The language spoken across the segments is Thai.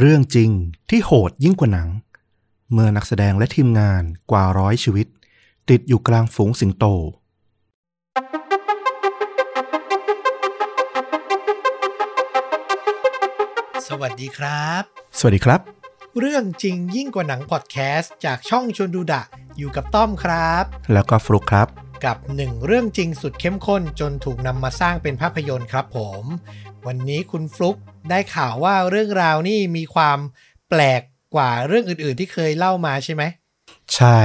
เรื่องจริงที่โหดยิ่งกว่าหนัง เมื่อนักแสดงและทีมงานกว่าร้อยชีวิต ติดอยู่กลางฝูงสิงโต สวัสดีครับ สวัสดีครับ เรื่องจริงยิ่งกว่าหนังพอดแคสต์จากช่องชวนดูดะ อยู่กับต้อมครับ แล้วก็ฟลุกครับกับหนึ่งเรื่องจริงสุดเข้มข้นจนถูกนำมาสร้างเป็นภาพยนตร์ครับผม วันนี้คุณฟลุกได้ข่าวว่าเรื่องราวนี่มีความแปลกกว่าเรื่องอื่นๆ ที่เคยเล่ามาใช่ไหม ใช่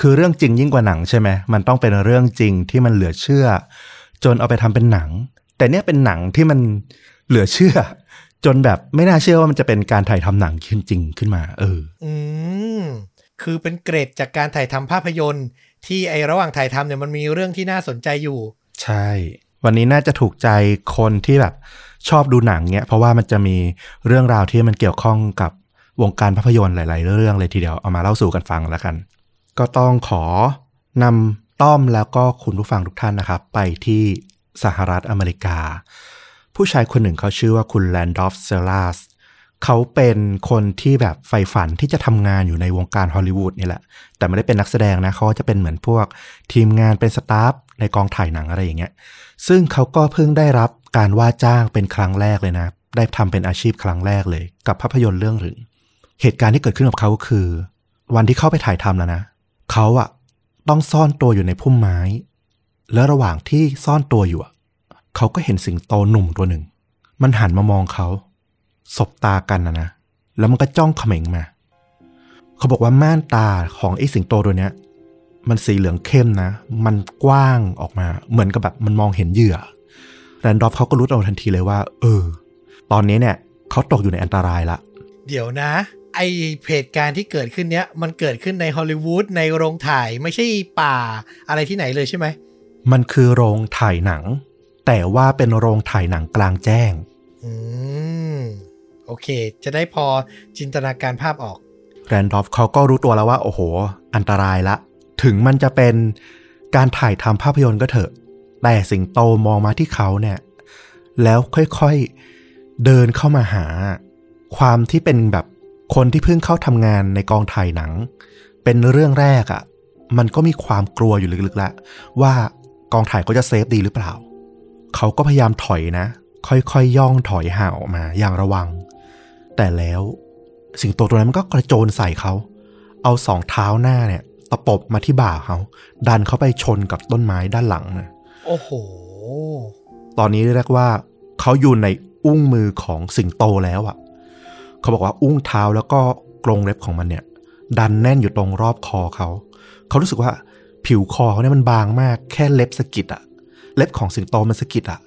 คือเรื่องจริงยิ่งกว่าหนังใช่ไหมมันต้องเป็นเรื่องจริงที่มันเหลือเชื่อ จนเอาไปทำเป็นหนัง แต่เนี้ยเป็นหนังที่มันเหลือเชื่อ จนแบบไม่น่าเชื่อว่ามันจะเป็นการถ่ายทำหนังขึ้นจริงขึ้นมา เออ อืมคือเป็นเกรดจากการถ่ายทำภาพยนตร์ที่ไอระหว่างถ่ายทำเนี่ยมันมีเรื่องที่น่าสนใจอยู่ ใช่ วันนี้น่าจะถูกใจคนที่แบบ ชอบดูหนังเนี้ยเพราะว่ามันจะมีเรื่องราวที่มันเกี่ยวข้องกับวงการภาพยนตร์หลาย ๆ เรื่องเลยทีเดียวเอามาเล่าสู่กันฟังแล้วกัน ก็ต้องขอนำต้อมแล้วก็คุณผู้ฟังทุกท่านนะครับ ไปที่สหรัฐอเมริกา ผู้ชายคนหนึ่งเขาชื่อว่าคุณแลนดอฟเซลาส เขาเป็นคนที่แบบใฝ่ฝันที่จะทำงานอยู่ในวงการฮอลลีวูดนี่แหละ แต่ไม่ได้เป็นนักแสดงนะเขาจะเป็นเหมือนพวกทีมงานเป็นสตาฟในกองถ่ายหนังอะไรอย่างเงี้ย ซึ่งเขาก็เพิ่งได้รับการว่าจ้างเป็นครั้งแรกเลยนะ ได้ทำเป็นอาชีพครั้งแรกเลย กับภาพยนตร์เรื่องหนึ่งเหตุการณ์ที่เกิดขึ้นกับเขาก็คือ วันที่เข้าไปถ่ายทำแล้วนะเขาอะต้องซ่อนตัวอยู่ในพุ่มไม้ แล้วระหว่างที่ซ่อนตัวอยู่อะเขาก็เห็นสิงโตหนุ่มตัวหนึ่ง มันหันมามองเขา สบตากันนะนะ แล้วมันก็จ้องเขม็งมา เขาบอกว่าม่านตาของไอ้สิงโตตัวเนี้ย มันสีเหลืองเข้มนะ มันกว้างออกมา เหมือนกับแบบมันมองเห็นเหยื่อแรนดอฟเขาก็รู้เอาทันทีเลยว่า เออ ตอนนี้เนี่ยเขาตกอยู่ในอันตรายละ เดี๋ยวนะ ไอเหตุการณ์ที่เกิดขึ้นเนี้ย มันเกิดขึ้นในฮอลลีวูดในโรงถ่ายไม่ใช่ป่าอะไรที่ไหนเลยใช่ไหม มันคือโรงถ่ายหนัง แต่ว่าเป็นโรงถ่ายหนังกลางแจ้ง อืม โอเค จะได้พอจินตนาการภาพออกแรนดอฟเขาก็รู้ตัวแล้วว่า โอ้โห อันตรายละ ถึงมันจะเป็นการถ่ายทำภาพยนตร์ก็เถอะ แต่สิงโตมองมาที่เขาเนี่ย แล้วค่อยๆเดินเข้ามาหา ความที่เป็นแบบคนที่เพิ่งเข้าทำงานในกองถ่ายหนัง เป็นเรื่องแรกอะ่ะ มันก็มีความกลัวอยู่ลึกๆล้วว่ากองถ่ายก็จะเซฟดีหรือเปล่า เขาก็พยายามถอยนะ ค่อยๆยย่องถอยห่างออกมาอย่างระวัง แต่แล้วสิงโตตัวนั้นมันก็กระโจนใส่เขา เอาสองเท้าหน้าเนี่ยตะปบมาที่บ่าเขา ดันเขาไปชนกับต้นไม้ด้านหลังนะโอ้โห ตอนนี้เรียกว่าเขาอยู่ในอุ้งมือของสิงโตแล้วอะ่ะ เขาบอกว่าอุ้งเท้าแล้วก็กรงเล็บของมันเนี่ย ดันแน่นอยู่ตรงรอบคอเขา เขารู้สึกว่าผิวคอเขาเนี่ยมันบางมาก แค่เล็บสะกิดอะเล็บของสิงโตมันสะกิดอะ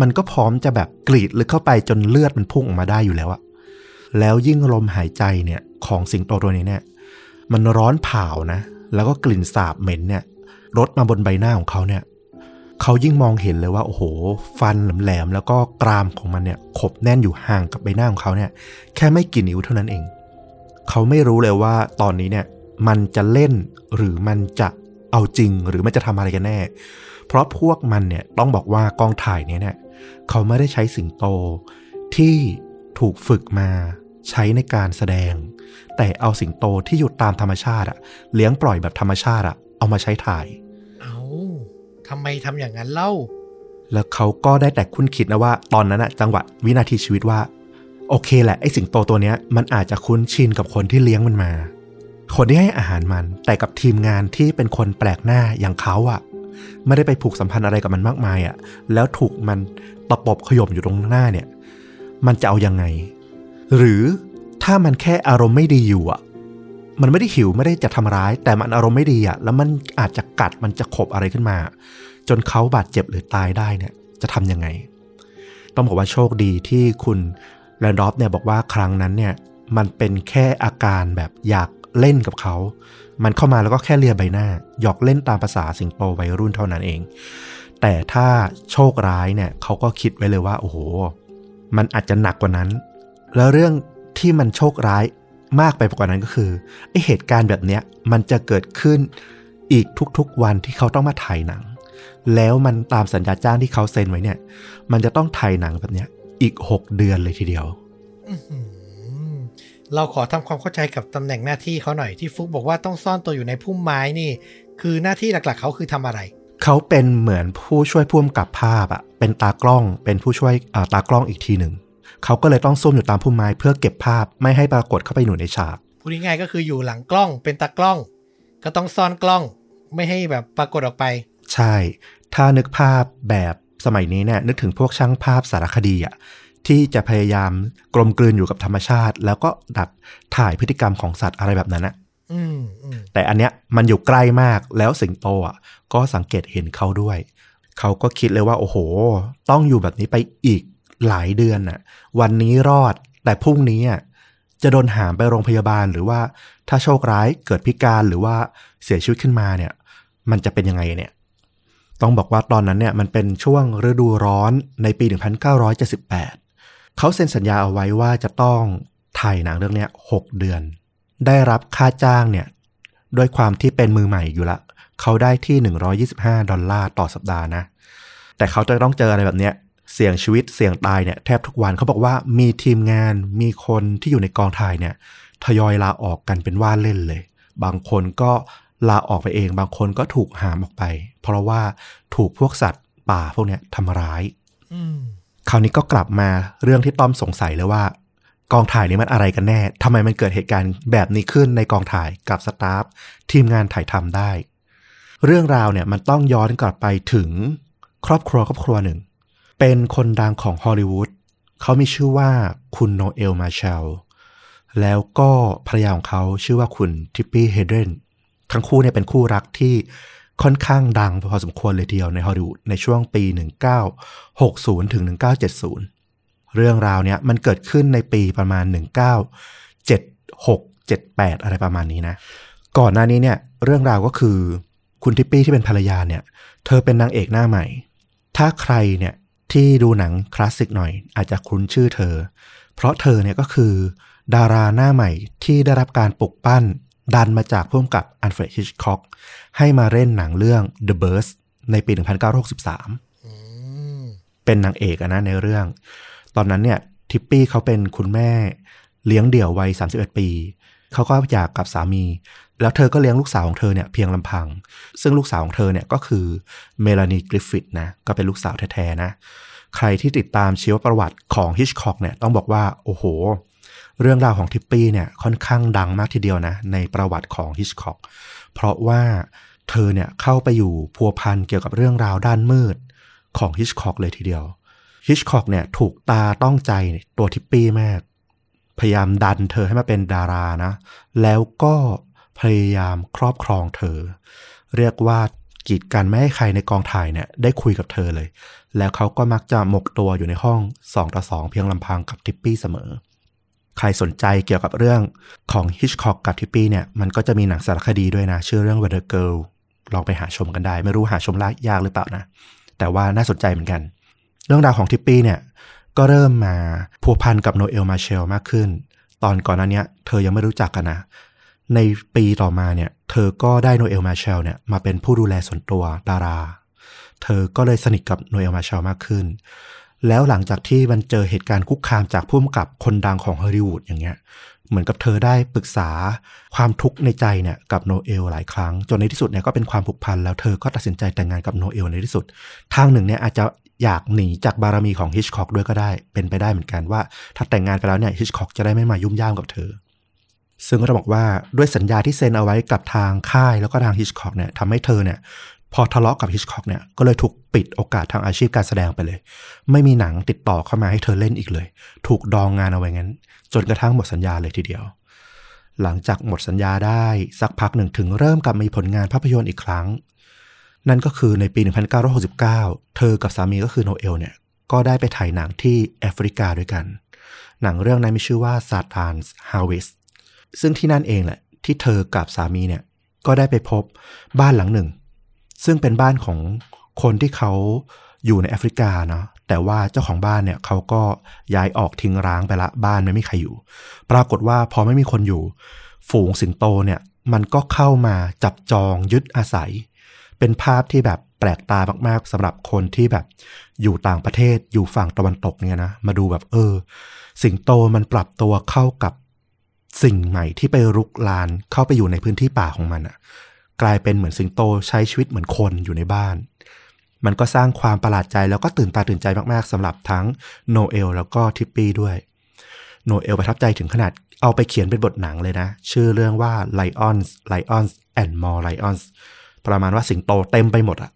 มันก็พร้อมจะแบบกรีดลึกเข้าไปจนเลือดมันพุ่งออกมาได้อยู่แล้วอะ แล้วยิ่งลมหายใจเนี่ยของสิงโตตัวนี้เนี่ย มันร้อนเผานะ แล้วก็กลิ่นสาบเหม็นเนี่ยรดมาบนใบหน้าของเขาเนี่ยเขายิ่งมองเห็นเลยว่าโอ้โห ฟันแหลมๆแล้วก็กรามของมันเนี่ยขบแน่นอยู่ห่างกับใบหน้าของเขาเนี่ย แค่ไม่กี่นิ้วเท่านั้นเอง เขาไม่รู้เลยว่าตอนนี้เนี่ย มันจะเล่นหรือมันจะเอาจริงหรือมันจะทำอะไรกันแน่ เพราะพวกมันเนี่ยต้องบอกว่ากองถ่ายเนี่ยเนี่ยเขาไม่ได้ใช้สิงโตที่ถูกฝึกมา ใช้ในการแสดง แต่เอาสิงโตที่อยู่ตามธรรมชาติอะเลี้ยงปล่อยแบบธรรมชาติอะเอามาใช้ถ่าย เอาทำไมทำอย่างนั้นเล่า แล้วเขาก็ได้แต่คุ้นคิดนะว่า ตอนนั้นอะจังหวะวินาทีชีวิตว่า โอเคแหละไอ้สิงโตตัวเนี้ยมันอาจจะคุ้นชินกับคนที่เลี้ยงมันมา คนที่ให้อาหารมัน แต่กับทีมงานที่เป็นคนแปลกหน้าอย่างเขาอะไม่ได้ไปผูกสัมพันธ์อะไรกับมันมากมายอะแล้วถูกมันตะปบขย่มอยู่ตรงหน้าเนี่ย มันจะเอายังไง หรือถ้ามันแค่อารมณ์ไม่ดีอยู่อะ มันไม่ได้หิวไม่ได้จะทำร้าย แต่มันอารมณ์ไม่ดีอะ แล้วมันอาจจะกัดมันจะขบอะไรขึ้นมา จนเขาบาดเจ็บหรือตายได้เนี่ยจะทำยังไง ต้องบอกว่าโชคดีที่คุณแรนดอฟเนี่ยบอกว่าครั้งนั้นเนี่ยมันเป็นแค่อาการแบบอยากเล่นกับเขา มันเข้ามาแล้วก็แค่เลียใบหน้า หยอกเล่นตามภาษาสิงโตวัยรุ่นเท่านั้นเอง แต่ถ้าโชคร้ายเนี่ยเขาก็คิดไว้เลยว่า โอ้โห มันอาจจะหนักกว่านั้น แล้วเรื่องที่มันโชคร้ายมากไปกว่านั้นก็คือไอเหตุการณ์แบบเนี้ยมันจะเกิดขึ้นอีกทุกๆวันที่เขาต้องมาถ่ายหนัง แล้วมันตามสัญญาจ้างที่เขาเซ็นไว้เนี่ย มันจะต้องถ่ายหนังแบบเนี้ยอีก6เดือนเลยทีเดียวอื้อหือเราขอทำความเข้าใจกับตำแหน่งหน้าที่เขาหน่อยที่ฟุกบอกว่าต้องซ่อนตัวอยู่ในพุ่มไม้นี่ คือหน้าที่หลักๆ เขาคือทำอะไร เขาเป็นเหมือนผู้ช่วยพ่วงกับภาพอะเป็นตากล้องเป็นผู้ช่วยอ่าตากล้องอีกทีหนึ่ง เขาก็เลยต้องซุ่มอยู่ตามพุ่มไม้เพื่อเก็บภาพไม่ให้ปรากฏเข้าไปอยู่ในฉากพูดง่ายๆก็คืออยู่หลังกล้องเป็นตากล้อง ก็ต้องซ่อนกล้องไม่ให้แบบปรากฏออกไป ใช่ ถ้านึกภาพแบบสมัยนี้เนี่ยนึกถึงพวกช่างภาพสารคดีอะที่จะพยายามกลมกลืนอยู่กับธรรมชาติ แล้วก็ดัดถ่ายพฤติกรรมของสัตว์อะไรแบบนั้นอะอืมอืมแต่อันเนี้ยมันอยู่ใกล้มากแล้วสิงโตอะ ก็สังเกตเห็นเขาด้วย เขาก็คิดเลยว่า โอ้โห ต้องอยู่แบบนี้ไปอีก หลายเดือนน่ะวันนี้รอดแต่พรุ่งนี้อะจะโดนหามไปโรงพยาบาลหรือว่าถ้าโชคร้ายเกิดพิการหรือว่าเสียชีวิตขึ้นมาเนี่ย มันจะเป็นยังไงเนี่ย ต้องบอกว่าตอนนั้นเนี่ยมันเป็นช่วงฤดูร้อนในปี 1978 เขาเซ็นสัญญาเอาไว้ว่าจะต้องถ่ายหนังเรื่องเนี้ย6เดือน ได้รับค่าจ้างเนี่ยด้วยความที่เป็นมือใหม่อยู่ละ เขาได้ที่ 125 ดอลลาร์ต่อสัปดาห์นะ แต่เขาจะต้องเจออะไรแบบเนี้ย เสี่ยงชีวิตเสี่ยงตายเนี่ยแทบทุกวันเขาบอกว่ามีทีมงานมีคนที่อยู่ในกองถ่ายเนี่ยทยอยลาออกกันเป็นว่าเล่นเลย บางคนก็ลาออกไปเอง บางคนก็ถูกหามออกไป เพราะว่าถูกพวกสัตว์ป่าพวกเนี้ยทำร้ายอืมคราวนี้ก็กลับมาเรื่องที่ต้อมสงสัยเลยว่า กองถ่ายนี้มันอะไรกันแน่ทำไมมันเกิดเหตุการณ์แบบนี้ขึ้นในกองถ่ายกับสตาฟทีมงานถ่ายทำได้ เรื่องราวเนี่ยมันต้องย้อนกลับไปถึงครอบครัวครอบครัวหนึ่ง เป็นคนดังของฮอลลีวูดเขามีชื่อว่าคุณโนเอลมาร์แชลแล้วก็ภรรยาของเขาชื่อว่าคุณทิปปี้เฮเดรนทั้งคู่เนี่ยเป็นคู่รักที่ค่อนข้างดังพอสมควรเลยทีเดียวในฮอลลีวูดในช่วงปี 1960 ถึง 1970 เรื่องราวเนี่ยมันเกิดขึ้นในปีประมาณ 1976 78 อะไรประมาณนี้นะ ก่อนหน้านี้เนี่ยเรื่องราวก็คือคุณทิปปี้ที่เป็นภรรยาเนี่ย เธอเป็นนางเอกหน้าใหม่ ถ้าใครเนี่ย ที่ดูหนังคลาสสิกหน่อย อาจจะคุ้นชื่อเธอ เพราะเธอเนี่ยก็คือ ดาราหน้าใหม่ที่ได้รับการปลุกปั้น ดันมาจากพ่วงกับอัลเฟรดฮิตช์ค็อกให้มาเล่นหนังเรื่อง The Birds ในปี 1963 เป็นนางเอกอะนะในเรื่อง ตอนนั้นเนี่ยทิปปี้เขาเป็นคุณแม่เลี้ยงเดี่ยววัย 31 ปี เขาก็อยากกับสามี แล้วเธอก็เลี้ยงลูกสาวของเธอเนี่ยเพียงลำพัง ซึ่งลูกสาวของเธอเนี่ยก็คือเมลานีกริฟฟิธนะก็เป็นลูกสาวแท้ๆนะ ใครที่ติดตามชีวประวัติของฮิชคอกเนี่ยต้องบอกว่าโอ้โห เรื่องราวของทิปปี้เนี่ยค่อนข้างดังมากทีเดียวนะ ในประวัติของฮิชคอกเพราะว่าเธอเนี่ยเข้าไปอยู่พัวพันเกี่ยวกับเรื่องราวด้านมืดของฮิชคอกเลยทีเดียวฮิตช์ค็อกเนี่ยถูกตาต้องใจตัวทิปปี้มาก พยายามดันเธอให้มาเป็นดารานะ แล้วก็พยายามครอบครองเธอ เรียกว่ากีดกันไม่ให้ใครในกองถ่ายเนี่ยได้คุยกับเธอเลย แล้วเขาก็มักจะหมกตัวอยู่ในห้อง2ต่อ2เพียงลำพังกับทิปปี้เสมอ ใครสนใจเกี่ยวกับเรื่องของฮิตช์ค็อกกับทิปปี้เนี่ยมันก็จะมีหนังสารคดีด้วยนะ ชื่อเรื่อง ว่า The Girl ลองไปหาชมกันได้ ไม่รู้หาชมลากยากหรือเปล่านะ แต่ว่าน่าสนใจเหมือนกัน เรื่องราวของทิปปี้เนี่ย ก็เริ่มมาพัวพันกับโนเอลมาร์แชลมากขึ้น ตอนก่อนหน้าเนี้ยเธอยังไม่รู้จักกันนะ ในปีต่อมาเนี่ย เธอก็ได้โนเอลมาร์แชลเนี่ยมาเป็นผู้ดูแลส่วนตัวดารา เธอก็เลยสนิทกับโนเอลมาร์แชลมากขึ้น แล้วหลังจากที่มันเจอเหตุการณ์คุกคามจากผู้กำกับคนดังของฮอลลีวูดอย่างเงี้ย เหมือนกับเธอได้ปรึกษาความทุกข์ในใจเนี่ยกับโนเอลหลายครั้ง จนในที่สุดเนี่ยก็เป็นความผูกพันแล้วเธอก็ตัดสินใจแต่งงานกับโนเอลในที่สุด ทางหนึ่งเนี่ยอาจจะ อยากหนีจากบารมีของฮิชคอกด้วยก็ได้ เป็นไปได้เหมือนกันว่า ถ้าแต่งงานไปแล้วเนี่ยฮิชคอกจะได้ไม่มายุ่มย่ามกับเธอ ซึ่งก็ต้องบอกว่าด้วยสัญญาที่เซ็นเอาไว้กับทางค่ายแล้วก็ทางฮิชคอกเนี่ยทำให้เธอเนี่ยพอทะเลาะกับฮิชคอกเนี่ยก็เลยถูกปิดโอกาสทางอาชีพการแสดงไปเลย ไม่มีหนังติดต่อเข้ามาให้เธอเล่นอีกเลย ถูกดองงานเอาไว้งั้น จนกระทั่งหมดสัญญาเลยทีเดียว หลังจากหมดสัญญาได้สักพักหนึ่งถึงเริ่มกลับมีผลงานภาพยนตร์อีกครั้ง นั่นก็คือในปี 1969 เธอกับสามีก็คือโนเอลเนี่ย ก็ได้ไปถ่ายหนังที่แอฟริกาด้วยกัน หนังเรื่องนั้นมีชื่อว่า s a t a n s Harvest ซึ่งที่นั่นเองแหละ ที่เธอกับสามีเนี่ย ก็ได้ไปพบบ้านหลังหนึ่ง ซึ่งเป็นบ้านของคนที่เขาอยู่ในแอฟริกาเนาะแต่ว่าเจ้าของบ้านเนี่ยเขาก็ย้ายออกทิ้งร้างไปละบ้านไม่มีใครอยู่ ปรากฏว่าพอไม่มีคนอยู่ ฝูงสิงโตเนี่ย มันก็เข้ามาจับจองยึดอาศัย เป็นภาพที่แบบแปลกตามากๆสำหรับคนที่แบบ อยู่ต่างประเทศอยู่ฝั่งตะวันตกเนี่ยนะมาดูแบบเออ สิงโตมันปรับตัวเข้ากับสิ่งใหม่ที่ไปรุกรานเข้าไปอยู่ในพื้นที่ป่าของมันอะกลายเป็นเหมือนสิงโตใช้ชีวิตเหมือนคนอยู่ในบ้าน มันก็สร้างความประหลาดใจแล้วก็ตื่นตาตื่นใจมากๆสำหรับทั้งโนเอลแล้วก็ทิปปี้ด้วย โนเอลประทับใจถึงขนาดเอาไปเขียนเป็นบทหนังเลยนะ ชื่อเรื่องว่า Lions Lions and More Lions ประมาณว่าสิงโตเต็มไปหมดอะ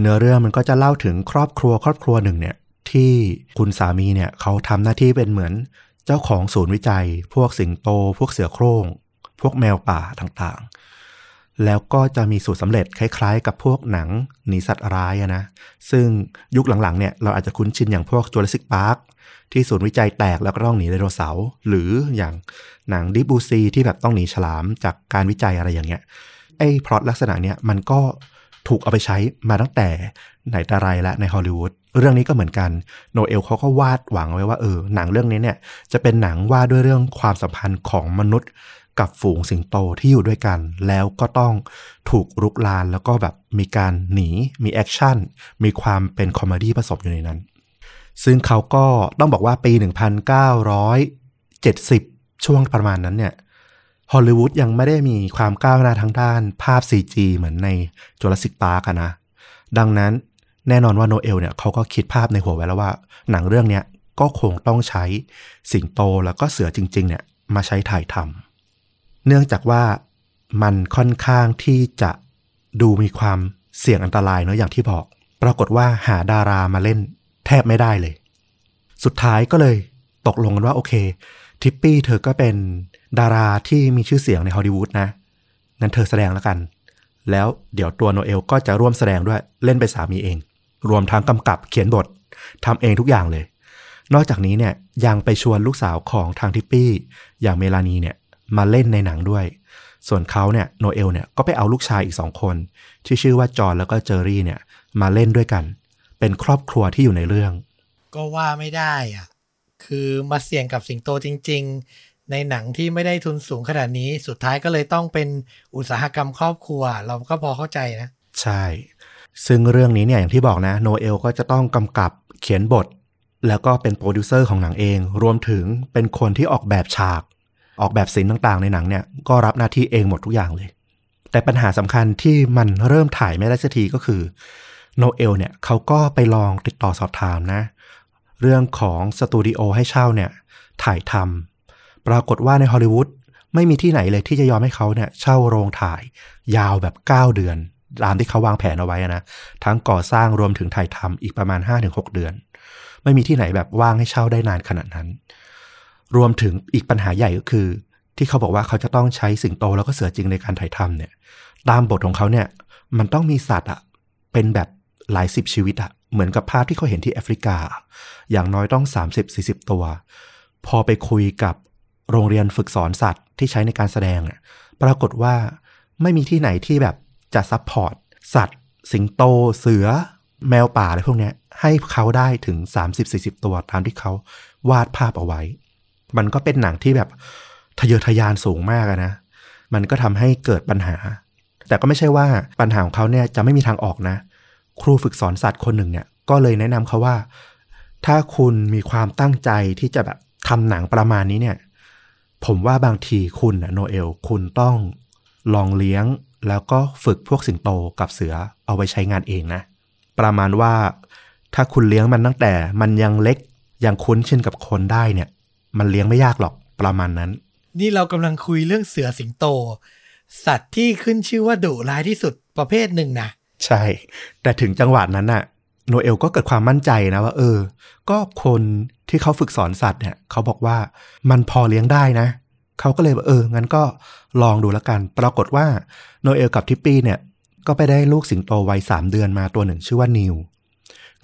เนื้อเรื่องมันก็จะเล่าถึงครอบครัวครอบครัวหนึ่งเนี่ยที่คุณสามีเนี่ยเขาทำหน้าที่เป็นเหมือนเจ้าของศูนย์วิจัย พวกสิงโต พวกเสือโคร่งพวกแมวป่าต่างๆ แล้วก็จะมีสูตรสำเร็จคล้ายๆ กับพวกหนังหนีสัตว์ร้ายนะ ซึ่งยุคหลังๆเนี่ยเราอาจจะคุ้นชินอย่างพวกจูราสสิกพาร์คที่ศูนย์วิจัยแตกแล้วก็ต้องหนีไดโนเสาร์หรืออย่างหนังดิบูซีที่แบบต้องหนีฉลามจากการวิจัยอะไรอย่างเงี้ย อ้พล็อตลักษณะเนี้ยมันก็ถูกเอาไปใช้มาตั้งแต่ไหนแต่ไรแล้วในฮอลลีวูดเรื่องนี้ก็เหมือนกันโนเอลเขาก็วาดหวังไว้ว่าเออหนังเรื่องนี้เนี่ยจะเป็นหนังว่าด้วยเรื่องความสัมพันธ์ของมนุษย์ กับฝูงสิงโตที่อยู่ด้วยกัน แล้วก็ต้องถูกรุกรานแล้วก็แบบมีการหนีมีแอคชั่นมีความเป็นคอมเมดี้ผสมอยู่ในนั้น ซึ่งเขาก็ต้องบอกว่าปี 1970 ช่วงประมาณนั้นเนี่ย ฮอลลีวูดยังไม่ได้มีความก้าวหน้าทางด้านภาพ CG เหมือนในจูราสสิกพาร์กนะ ดังนั้นแน่นอนว่าโนเอลเนี่ยเขาก็คิดภาพในหัวไว้แล้วว่า หนังเรื่องเนี้ยก็คงต้องใช้สิงโตแล้วก็เสือจริง ๆ เนี่ยมาใช้ถ่ายทำเนื่องจากว่ามันค่อนข้างที่จะดูมีความเสี่ยงอันตรายเนาะอย่างที่บอก ปรากฏว่าหาดารามาเล่นแทบไม่ได้เลย สุดท้ายก็เลยตกลงกันว่าโอเค ทิปปี้เธอก็เป็นดาราที่มีชื่อเสียงในฮอลลีวูดนะ งั้นเธอแสดงแล้วกัน แล้วเดี๋ยวตัวโนเอลก็จะร่วมแสดงด้วยเล่นเป็นสามีเอง รวมทั้งกำกับเขียนบททำเองทุกอย่างเลย นอกจากนี้เนี่ยยังไปชวนลูกสาวของทางทิปปี้ อย่างเมลานีเนี่ยมาเล่นในหนังด้วย ส่วนเขาเนี่ยโนเอลเนี่ยก็ไปเอาลูกชายอีกสองคน ที่ชื่อว่าจอห์แล้วก็เจอรี่เนี่ยมาเล่นด้วยกัน เป็นครอบครัวที่อยู่ในเรื่อง ก็ว่าไม่ได้อะ คือมาเสี่ยงกับสิงโตจริง ๆ ในหนังที่ไม่ได้ทุนสูงขนาดนี้สุดท้ายก็เลยต้องเป็นอุตสาหกรรมครอบครัว เราก็พอเข้าใจนะ ใช่ ซึ่งเรื่องนี้เนี่ยอย่างที่บอกนะโนเอลก็จะต้องกำกับเขียนบท แล้วก็เป็นโปรดิวเซอร์ของหนังเอง รวมถึงเป็นคนที่ออกแบบฉาก ออกแบบศิลป์ต่างๆ ในหนังเนี่ยก็รับหน้าที่เองหมดทุกอย่างเลย แต่ปัญหาสำคัญที่มันเริ่มถ่ายไม่ได้สักทีก็คือโนเอลเนี่ยเขาก็ไปลองติดต่อสอบถามนะ เรื่องของสตูดิโอให้เช่าเนี่ยถ่ายทำปรากฏว่าในฮอลลีวูดไม่มีที่ไหนเลยที่จะยอมให้เขาเนี่ยเช่าโรงถ่าย ยาวแบบ 9 เดือน ตามที่เขาวางแผนเอาไว้นะ ทั้งก่อสร้างรวมถึงถ่ายทำอีกประมาณ 5-6 เดือน ไม่มีที่ไหนแบบว่างให้เช่าได้นานขนาดนั้น รวมถึงอีกปัญหาใหญ่ก็คือ ที่เขาบอกว่าเขาจะต้องใช้สิงโตแล้วก็เสือจริงในการถ่ายทำเนี่ย ตามบทของเขาเนี่ยมันต้องมีสัตว์อะเป็นแบบหลายสิบชีวิตอะ เหมือนกับภาพที่เขาเห็นที่แอฟริกา อย่างน้อยต้อง 30-40 ตัว พอไปคุยกับโรงเรียนฝึกสอนสัตว์ที่ใช้ในการแสดง ปรากฏว่าไม่มีที่ไหนที่แบบจะ support สัตว์ สิงโต เสือ แมวป่าอะไรพวกนี้ให้เขาได้ถึง 30-40 ตัวตามที่เขาวาดภาพเอาไว้ มันก็เป็นหนังที่แบบทะเยอทะยานสูงมากนะ มันก็ทำให้เกิดปัญหา แต่ก็ไม่ใช่ว่าปัญหาของเขาเนี่ยจะไม่มีทางออกนะ ครูฝึกสอนสัตว์คนหนึ่งเนี่ยก็เลยแนะนำเขาว่า ถ้าคุณมีความตั้งใจที่จะแบบทำหนังประมาณนี้เนี่ย ผมว่าบางทีคุณนะโนเอล คุณต้องลองเลี้ยง แล้วก็ฝึกพวกสิงโตกับเสือเอาไว้ใช้งานเองนะ ประมาณว่าถ้าคุณเลี้ยงมันตั้งแต่ มันยังเล็กยังคุ้นชินกับคนได้เนี่ย มันเลี้ยงไม่ยากหรอกประมาณนั้น นี่เรากำลังคุยเรื่องเสือสิงโต สัตว์ที่ขึ้นชื่อว่าดุร้ายที่สุดประเภทหนึ่งนะ ใช่ แต่ถึงจังหวะนั้นน่ะโนเอลก็เกิดความมั่นใจนะว่า เออ ก็คนที่เขาฝึกสอนสัตว์เนี่ย เขาบอกว่ามันพอเลี้ยงได้นะ เขาก็เลยบอกเออ งั้นก็ลองดูแล้วกัน ปรากฏว่าโนเอลกับทิปปี้เนี่ย ก็ไปได้ลูกสิงโตวัยสามเดือนมาตัวหนึ่งชื่อว่านิว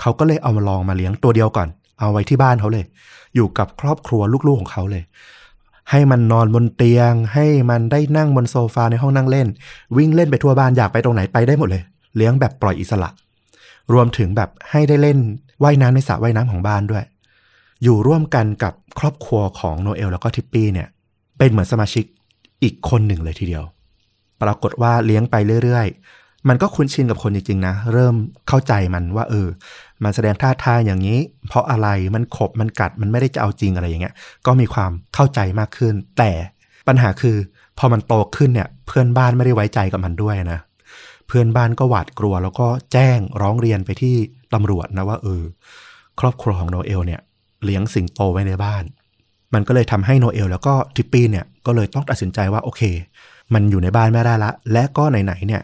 เขาก็เลยเอามาลองมาเลี้ยงตัวเดียวก่อน เอาไว้ที่บ้านเขาเลย อยู่กับครอบครัวลูกๆของเขาเลย ให้มันนอนบนเตียง ให้มันได้นั่งบนโซฟาในห้องนั่งเล่น วิ่งเล่นไปทั่วบ้านอยากไปตรงไหนไปได้หมดเลย เลี้ยงแบบปล่อยอิสระ รวมถึงแบบให้ได้เล่นว่ายน้ำในสระว่ายน้ำของบ้านด้วย อยู่ร่วมกันกับครอบครัวของโนเอลแล้วก็ทิปปี้เนี่ย เป็นเหมือนสมาชิกอีกคนหนึ่งเลยทีเดียว ปรากฏว่าเลี้ยงไปเรื่อยๆ มันก็คุ้นชินกับคนจริงๆนะ เริ่มเข้าใจมันว่าเออ มันแสดงท่าทางอย่างนี้ เพราะอะไร มันขบ มันกัด มันไม่ได้จะเอาจริงอะไรอย่างเงี้ย ก็มีความเข้าใจมากขึ้น แต่ปัญหาคือพอมันโตขึ้นเนี่ย เพื่อนบ้านไม่ได้ไว้ใจกับมันด้วยนะ เพื่อนบ้านก็หวาดกลัว แล้วก็แจ้งร้องเรียนไปที่ตำรวจนะว่าเออครอบครัวของโนเอลเนี่ยเลี้ยงสิงโตไว้ในบ้าน มันก็เลยทำให้โนเอลแล้วก็ทิปปี้เนี่ยก็เลยต้องตัดสินใจว่าโอเค มันอยู่ในบ้านไม่ได้ละ และก็ไหนๆเนี่ย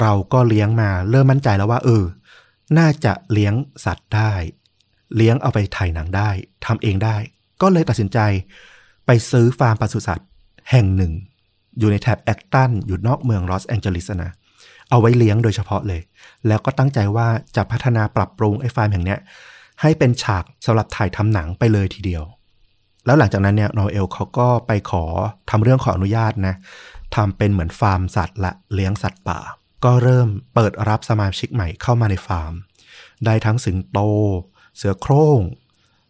เราก็เลี้ยงมาเริ่มมั่นใจแล้วว่า เออ น่าจะเลี้ยงสัตว์ได้ เลี้ยงเอาไปถ่ายหนังได้ทำเองได้ ก็เลยตัดสินใจ ไปซื้อฟาร์มปศุสัตว์แห่งหนึ่ง อยู่ในแถบแอคตันอยู่นอกเมืองลอสแองเจลิสนะ เอาไว้เลี้ยงโดยเฉพาะเลย แล้วก็ตั้งใจว่าจะพัฒนาปรับปรุงไอ้ฟาร์มแห่งเนี้ยให้เป็นฉากสำหรับถ่ายทำหนังไปเลยทีเดียว แล้วหลังจากนั้นเนี่ยโนเอลเขาก็ไปขอทำเรื่องขออนุญาตนะทำเป็นเหมือนฟาร์มสัตว์และเลี้ยงสัตว์ป่า ก็เริ่มเปิดรับสมาชิกใหม่เข้ามาในฟาร์ม ได้ทั้งสิงโต เสือโคร่ง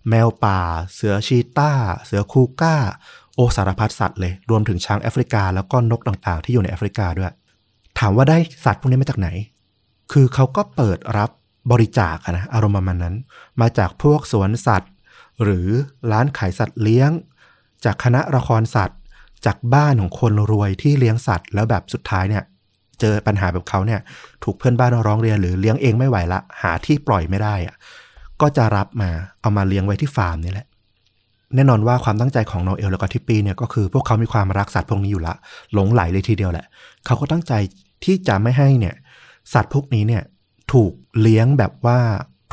แมวป่า เสือชีต้า เสือคูก้า โอสารพัดสัตว์เลย รวมถึงช้างแอฟริกา แล้วก็นกต่างๆ ที่อยู่ในแอฟริกาด้วย ถามว่าได้สัตว์พวกนี้มาจากไหน คือเขาก็เปิดรับบริจาคอะนะอารมณ์ประมาณนั้น มาจากพวกสวนสัตว์ หรือร้านขายสัตว์เลี้ยง จากคณะละครสัตว์ จากบ้านของคนรวยที่เลี้ยงสัตว์ แล้วแบบสุดท้ายเนี่ย เจอปัญหาแบบเขาเนี่ย ถูกเพื่อนบ้านร้องเรียนหรือเลี้ยงเองไม่ไหวละ หาที่ปล่อยไม่ได้อะก็จะรับมาเอามาเลี้ยงไว้ที่ฟาร์มนี่แหละแน่นอนว่าความตั้งใจของโนเอลแล้วก็ทิปปี้เนี่ยก็คือพวกเขามีความรักสัตว์พวกนี้อยู่ละหลงไหลเลยทีเดียวแหละ เขาก็ตั้งใจ ที่จะไม่ให้เนี่ย สัตว์พวกนี้เนี่ยถูกเลี้ยงแบบว่า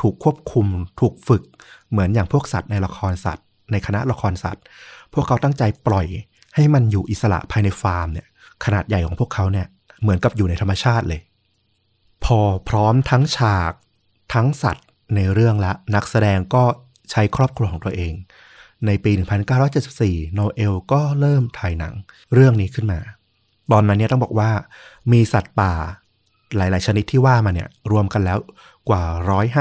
ถูกควบคุม ถูกฝึก เหมือนอย่างพวกสัตว์ในละครสัตว์ ในคณะละครสัตว์ พวกเขาตั้งใจปล่อยให้มันอยู่อิสระภายในฟาร์มเนี่ยขนาดใหญ่ของพวกเขาเนี่ยเหมือนกับอยู่ในธรรมชาติเลย พอพร้อมทั้งฉาก ทั้งสัตว์ในเรื่องละนักแสดงก็ใช้ครอบครัวของตัวเอง ในปี 1974 โนเอลก็เริ่มถ่ายหนังเรื่องนี้ขึ้นมา ตอนนั้นเนี่ยต้องบอกว่ามีสัตว์ป่าหลาย ๆ ชนิดที่ว่ามาเนี่ยรวมกันแล้วกว่า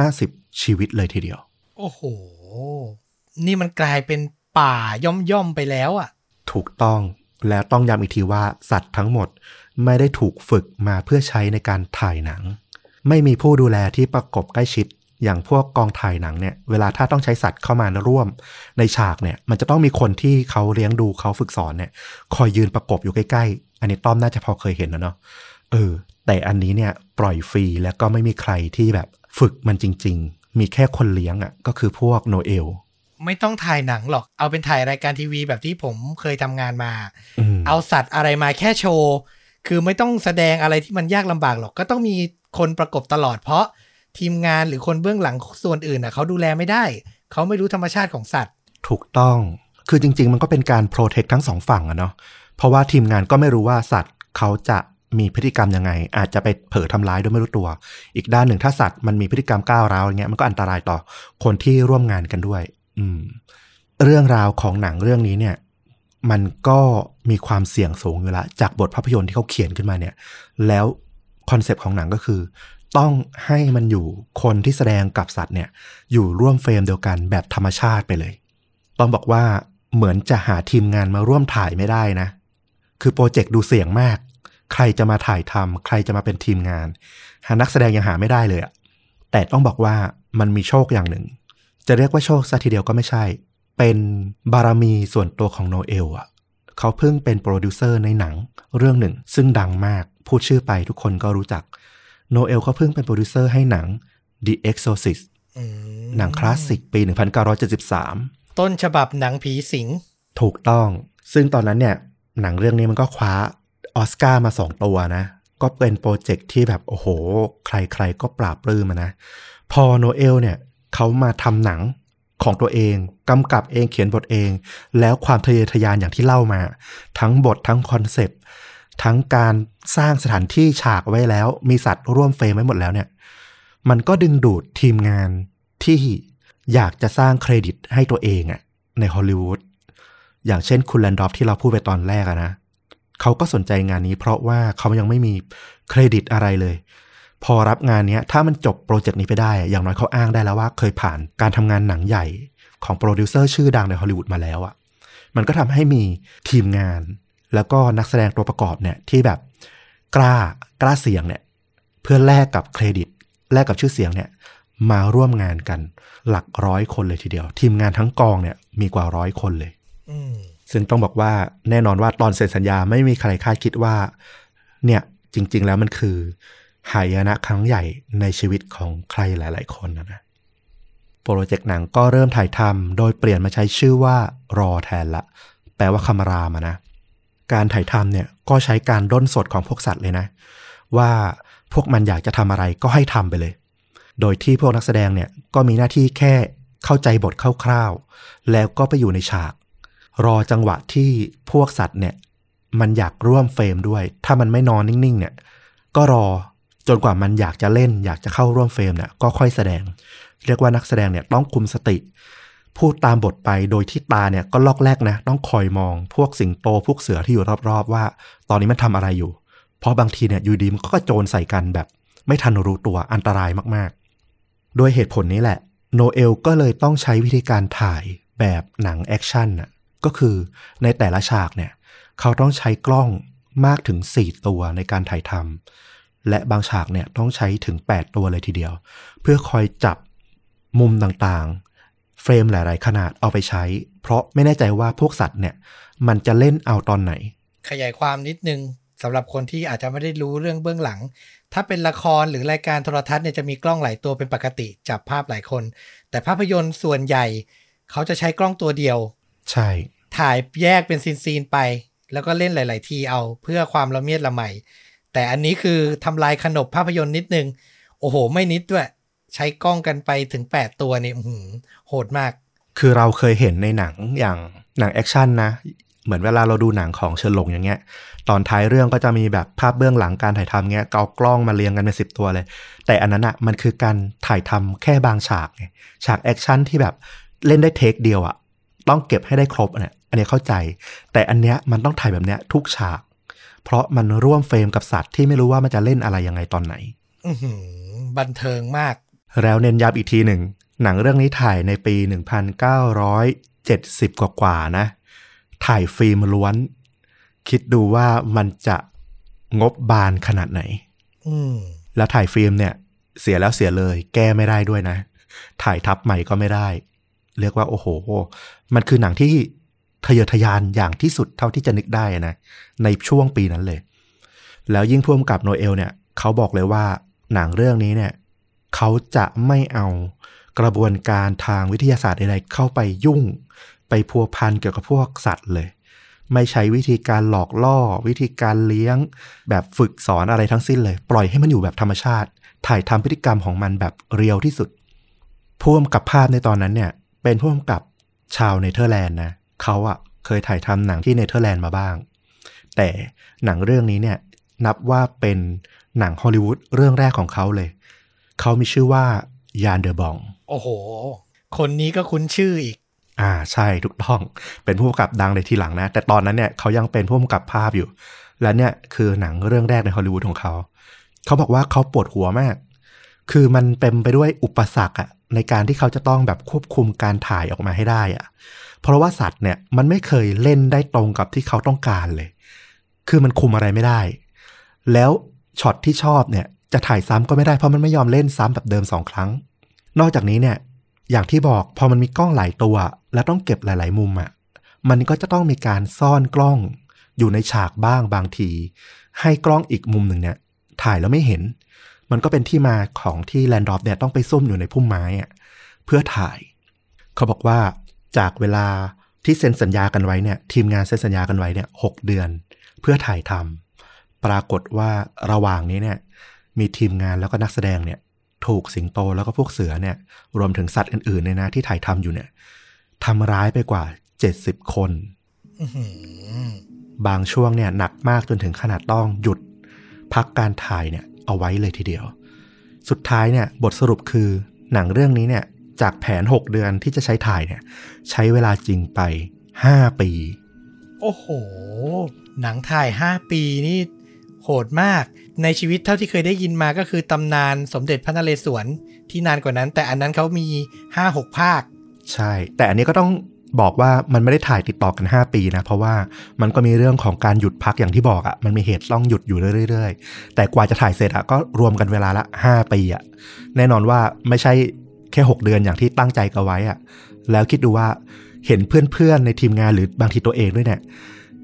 150ชีวิตเลยทีเดียว โอ้โห นี่มันกลายเป็นป่าย่อมย่อมๆไปแล้วอะ ถูกต้องและต้องย้ำอีกทีว่าสัตว์ทั้งหมดไม่ได้ถูกฝึกมาเพื่อใช้ในการถ่ายหนัง ไม่มีผู้ดูแลที่ประกบใกล้ชิด อย่างพวกกองถ่ายหนังเนี่ยเวลาถ้าต้องใช้สัตว์เข้ามาร่วม ในฉากเนี่ย มันจะต้องมีคนที่เขาเลี้ยงดูเขาฝึกสอนเนี่ย คอยยืนประกบอยู่ใกล้ๆ อันนี้ต้อมน่าจะพอเคยเห็นนะเนาะเออ แต่อันนี้เนี่ยปล่อยฟรีแล้วก็ไม่มีใครที่แบบฝึกมันจริง ๆ มีแค่คนเลี้ยงอะ่ะก็คือพวกโนเอลไม่ต้องถ่ายหนังหรอก เอาเป็นถ่ายรายการทีวีแบบที่ผมเคยทำงานมาอืมเอาสัตว์อะไรมาแค่โชว์ คือไม่ต้องแสดงอะไรที่มันยากลำบากหรอก ก็ต้องมีคนประกบตลอด เพราะ ทีมงานหรือคนเบื้องหลังส่วนอื่นน่ะเขาดูแลไม่ได้ เขาไม่รู้ธรรมชาติของสัตว์ ถูกต้องคือจริง ๆ มันก็เป็นการ protect ทั้งสองฝั่งอะเนาะเพราะว่าทีมงานก็ไม่รู้ว่าสัตว์เขาจะมีพฤติกรรมยังไง อาจจะไปเผลอทำร้ายโดยไม่รู้ตัว อีกด้านหนึ่งถ้าสัตว์มันมีพฤติกรรมก้าวร้าวอย่างเงี้ยมันก็อันตรายต่อคนที่ร่วมงานกันด้วย อืม เรื่องราวของหนังเรื่องนี้เนี่ย มันก็มีความเสี่ยงสูงอยู่ละจากบทภาพยนตร์ที่เขาเขียนขึ้นมาเนี่ย แล้วคอนเซปต์ของหนังก็คือ ต้องให้มันอยู่คนที่แสดงกับสัตว์เนี่ยอยู่ร่วมเฟรมเดียวกันแบบธรรมชาติไปเลย ต้องบอกว่าเหมือนจะหาทีมงานมาร่วมถ่ายไม่ได้นะ คือโปรเจกต์ดูเสี่ยงมาก ใครจะมาถ่ายทำใครจะมาเป็นทีมงาน หานักแสดงยังหาไม่ได้เลยอะแต่ต้องบอกว่ามันมีโชคอย่างหนึ่ง จะเรียกว่าโชคซะทีเดียวก็ไม่ใช่ เป็นบารมีส่วนตัวของโนเอลอะเขาเพิ่งเป็นโปรดิวเซอร์ในหนังเรื่องหนึ่ง ซึ่งดังมาก พูดชื่อไปทุกคนก็รู้จัก โนเอลเขาเพิ่งเป็นโปรดิวเซอร์ให้หนัง The Exorcist อืมหนังคลาสสิกปี 1973 ต้นฉบับหนังผีสิง ถูกต้อง ซึ่งตอนนั้นเนี่ย หนังเรื่องนี้มันก็คว้าออสการ์มาสองตัวนะ ก็เป็นโปรเจกต์ที่แบบโอ้โห ใครๆก็ปราบปลื้มอะนะ พอโนเอลเนี่ยเขามาทำหนังของตัวเองกำกับเองเขียนบทเอง แล้วความทะเยอทะยานอย่างที่เล่ามา ทั้งบททั้งคอนเซปต์ ทั้งการสร้างสถานที่ฉากไว้แล้ว มีสัตว์ร่วมเฟรมไว้หมดแล้วเนี่ย มันก็ดึงดูดทีมงานที่อยากจะสร้างเครดิตให้ตัวเองอะในฮอลลีวูดอย่างเช่นคุณแลนดอฟที่เราพูดไปตอนแรกอะนะเขาก็สนใจงานนี้เพราะว่าเขายังไม่มีเครดิตอะไรเลย พอรับงานเนี้ย ถ้ามันจบโปรเจกต์นี้ไปได้อะอย่างน้อยเขาอ้างได้แล้วว่าเคยผ่านการทำงานหนังใหญ่ของโปรดิวเซอร์ชื่อดังในฮอลลีวูดมาแล้วอะมันก็ทำให้มีทีมงาน แล้วก็นักแสดงตัวประกอบเนี่ยที่แบบกล้ากล้าเสี่ยงเนี่ยเพื่อแลกกับเครดิต แลกกับชื่อเสียงเนี่ยมาร่วมงานกันหลักร้อยคนเลยทีเดียว ทีมงานทั้งกองเนี่ยมีกว่าร้อยคนเลยอืมซึ่งต้องบอกว่าแน่นอนว่าตอนเซ็นสัญญาไม่มีใครคาดคิดว่า เนี่ยจริง ๆ แล้วมันคือหายนะครั้งใหญ่ในชีวิตของใครหลาย ๆ คนนะนะโปรเจกต์หนังก็เริ่มถ่ายทำโดยเปลี่ยนมาใช้ชื่อว่ารอแทนละ แปลว่าคำรามอะนะ การถ่ายทำเนี่ยก็ใช้การด้นสดของพวกสัตว์เลยนะ ว่าพวกมันอยากจะทำอะไรก็ให้ทำไปเลย โดยที่พวกนักแสดงเนี่ยก็มีหน้าที่แค่เข้าใจบทคร่าวๆ แล้วก็ไปอยู่ในฉาก รอจังหวะที่พวกสัตว์เนี่ยมันอยากร่วมเฟรมด้วย ถ้ามันไม่นอนนิ่งๆเนี่ยก็รอจนกว่ามันอยากจะเล่น อยากจะเข้าร่วมเฟรมเนี่ยก็ค่อยแสดง เรียกว่านักแสดงเนี่ยต้องคุมสติ พูดตามบทไปโดยที่ตาเนี่ยก็ล่อกแล่กนะ ต้องคอยมอง พวกสิงโตพวกเสือที่อยู่รอบๆ ว่า ตอนนี้มันทำอะไรอยู่ เพราะบางทีเนี่ยอยู่ดีมันก็กระโจนใส่กันแบบ ไม่ทันรู้ตัวอันตรายมากๆด้วยเหตุผลนี้แหละ โนเอลก็เลยต้องใช้วิธีการถ่ายแบบหนังแอคชั่นน่ะก็คือในแต่ละฉากเนี่ย เขาต้องใช้กล้องมากถึง 4 ตัวในการถ่ายทำและบางฉากเนี่ยต้องใช้ถึง 8 ตัวเลยทีเดียว เพื่อคอยจับมุมต่างๆ เฟรมหลาย ๆ ขนาดเอาไปใช้ เพราะไม่แน่ใจว่าพวกสัตว์เนี่ย มันจะเล่นเอาตอนไหน ขยายความนิดนึงสำหรับคนที่อาจจะไม่ได้รู้เรื่องเบื้องหลัง ถ้าเป็นละครหรือรายการโทรทัศน์เนี่ยจะมีกล้องหลายตัวเป็นปกติจับภาพหลายคน แต่ภาพยนตร์ส่วนใหญ่ เขาจะใช้กล้องตัวเดียว ใช่ ถ่ายแยกเป็นซีน ๆ ไป แล้วก็เล่นหลาย ๆ ทีเอาเพื่อความละเมียดละไมแต่อันนี้คือทำลายขนบภาพยนตร์นิดนึง โอ้โห ไม่นิดด้วย ใช้กล้องกันไปถึง 8 ตัวนี่อื้อหือโหดมาก คือเราเคยเห็นในหนังอย่างหนังแอคชั่นนะ เหมือนเวลาเราดูหนังของเฉินหลงอย่างเงี้ย ตอนท้ายเรื่องก็จะมีแบบภาพเบื้องหลังการถ่ายทำเงี้ยเอากล้องมาเรียงกันเป็นสิบตัวเลย แต่อันนั้นอะมันคือการถ่ายทำแค่บางฉากไงฉากแอคชั่นที่แบบเล่นได้เทคเดียวอะต้องเก็บให้ได้ครบเนี่ยอันนี้เข้าใจ แต่อันเนี้ยมันต้องถ่ายแบบเนี้ยทุกฉาก เพราะมันร่วมเฟรมกับสัตว์ที่ไม่รู้ว่ามันจะเล่นอะไรยังไงตอนไหนอือหือบันเทิงมาก แล้วเน้นย้ำอีกทีหนึ่ง หนังเรื่องนี้ถ่ายในปี 1970 กว่ากว่าๆนะ ถ่ายฟิล์มล้วน คิดดูว่ามันจะงบบานขนาดไหนอืมแล้วถ่ายฟิล์มเนี่ย เสียแล้วเสียเลย แก้ไม่ได้ด้วยนะ ถ่ายทับใหม่ก็ไม่ได้ เรียกว่าโอ้โห มันคือหนังที่ทะเยอทะยานอย่างที่สุดเท่าที่จะนึกได้นะ ในช่วงปีนั้นเลย แล้วยิ่งพ่วงกับโนเอลเนี่ย เขาบอกเลยว่าหนังเรื่องนี้เนี่ย เขาจะไม่เอากระบวนการทางวิทยาศาสตร์ใดๆเข้าไปยุ่ง ไปพัวพันเกี่ยวกับพวกสัตว์เลย ไม่ใช้วิธีการหลอกล่อ วิธีการเลี้ยง แบบฝึกสอนอะไรทั้งสิ้นเลย ปล่อยให้มันอยู่แบบธรรมชาติ ถ่ายทำพฤติกรรมของมันแบบ real ที่สุดผู้กำกับภาพในตอนนั้นเนี่ย เป็นผู้กำกับชาวเนเธอร์แลนด์นะเขาอะเคยถ่ายทำหนังที่เนเธอร์แลนด์มาบ้าง แต่หนังเรื่องนี้เนี่ยนับว่าเป็นหนังฮอลลีวูดเรื่องแรกของเขาเลย เขามีชื่อว่ายานเดอบองต์ โอ้โห คนนี้ก็คุ้นชื่ออีก อ่าใช่ถูกต้อง เป็นผู้กำกับดังในทีหลังนะ แต่ตอนนั้นเนี่ยเขายังเป็นผู้กำกับภาพอยู่ และเนี่ยคือหนังเรื่องแรกในฮอลลีวูดของเขา เขาบอกว่าเขาปวดหัวมาก คือมันเต็มไปด้วยอุปสรรคอะในการที่เขาจะต้องแบบควบคุมการถ่ายออกมาให้ได้อะเพราะว่าสัตว์เนี่ยมันไม่เคยเล่นได้ตรงกับที่เขาต้องการเลย คือมันคุมอะไรไม่ได้ แล้วช็อตที่ชอบเนี่ย จะถ่ายซ้ำก็ไม่ได้เพราะมันไม่ยอมเล่นซ้ำแบบเดิมสองครั้ง นอกจากนี้เนี่ย อย่างที่บอกพอมันมีกล้องหลายตัว แล้วต้องเก็บหลาย ๆ มุมอะ่ะมันก็จะต้องมีการซ่อนกล้องอยู่ในฉากบ้างบางที ให้กล้องอีกมุมหนึ่งเนี่ย ถ่ายแล้วไม่เห็น มันก็เป็นที่มาของที่แลนดอฟเนี่ยต้องไปซุ่มอยู่ในพุ่มไม้อะเพื่อถ่าย เขาบอกว่าจากเวลาที่เซ็นสัญญากันไว้เนี่ย ทีมงานเซ็นสัญญากันไว้เนี่ยหกเดือน เพื่อถ่ายทำปรากฏว่าระหว่างนี้เนี่ย มีทีมงานแล้วก็นักแสดงเนี่ย ถูกสิงโตแล้วก็พวกเสือเนี่ย รวมถึงสัตว์อื่นๆเนี่ยนะที่ถ่ายทำอยู่เนี่ยทำร้ายไปกว่า70คนอื้อหือบางช่วงเนี่ยหนักมากจนถึงขนาดต้องหยุด พักการถ่ายเนี่ยเอาไว้เลยทีเดียว สุดท้ายเนี่ยบทสรุปคือหนังเรื่องนี้เนี่ยจากแผน 6 เดือนที่จะใช้ถ่ายเนี่ย ใช้เวลาจริงไป 5 ปี โอ้โห หนังถ่าย 5 ปีนี่ โหดมาก ในชีวิตเท่าที่เคยได้ยินมาก็คือตำนานสมเด็จพระนเรศวรที่นานกว่านั้น แต่อันนั้นเขามี 5-6 ภาค ใช่ แต่อันนี้ก็ต้องบอกว่ามันไม่ได้ถ่ายติดต่อกัน 5 ปีนะ เพราะว่ามันก็มีเรื่องของการหยุดพักอย่างที่บอกอะ่ะมันมีเหตุต้องหยุดอยู่เรื่อยๆ แต่กว่าจะถ่ายเสร็จอะ่ะก็รวมกันเวลาละ 5 ปีอะ่ะแน่นอนว่าไม่ใช่แค่ 6 เดือนอย่างที่ตั้งใจกันไว้อะ่ะแล้วคิดดูว่าเห็นเพื่อนๆในทีมงานหรือบางทีตัวเองด้วยเนี่ย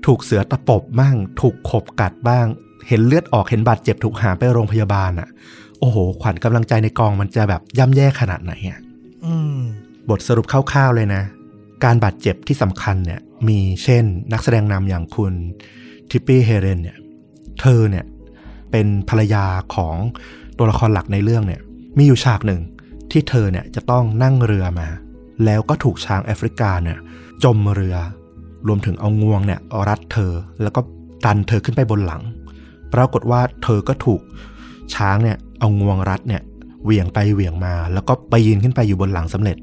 ถูกเสือตะปบบ้าง ถูกขบกัดบ้าง เห็นเลือดออกเห็นบาดเจ็บถูกหามไปโรงพยาบาลอะ โอ้โห ขวัญกำลังใจในกองมันจะแบบย่ำแย่ขนาดไหนอะอืมบทสรุปคร่าวๆเลยนะ การบาดเจ็บที่สำคัญเนี่ย มีเช่น นักแสดงนำอย่างคุณทิปปี้เฮเรนเนี่ย เธอเนี่ย เป็นภรรยาของตัวละครหลักในเรื่องเนี่ย มีอยู่ฉากหนึ่งที่เธอเนี่ยจะต้องนั่งเรือมา แล้วก็ถูกช้างแอฟริกาเนี่ย จมเรือ รวมถึงเอางวงเนี่ยรัดเธอ แล้วก็ดันเธอขึ้นไปบนหลัง ปรากฏว่าเธอก็ถูกช้างเนี่ยเอางวงรัดเนี่ยเหวี่ยงไปเหวี่ยงมา แล้วก็ปีนขึ้นไปอยู่บนหลังสำเร็จ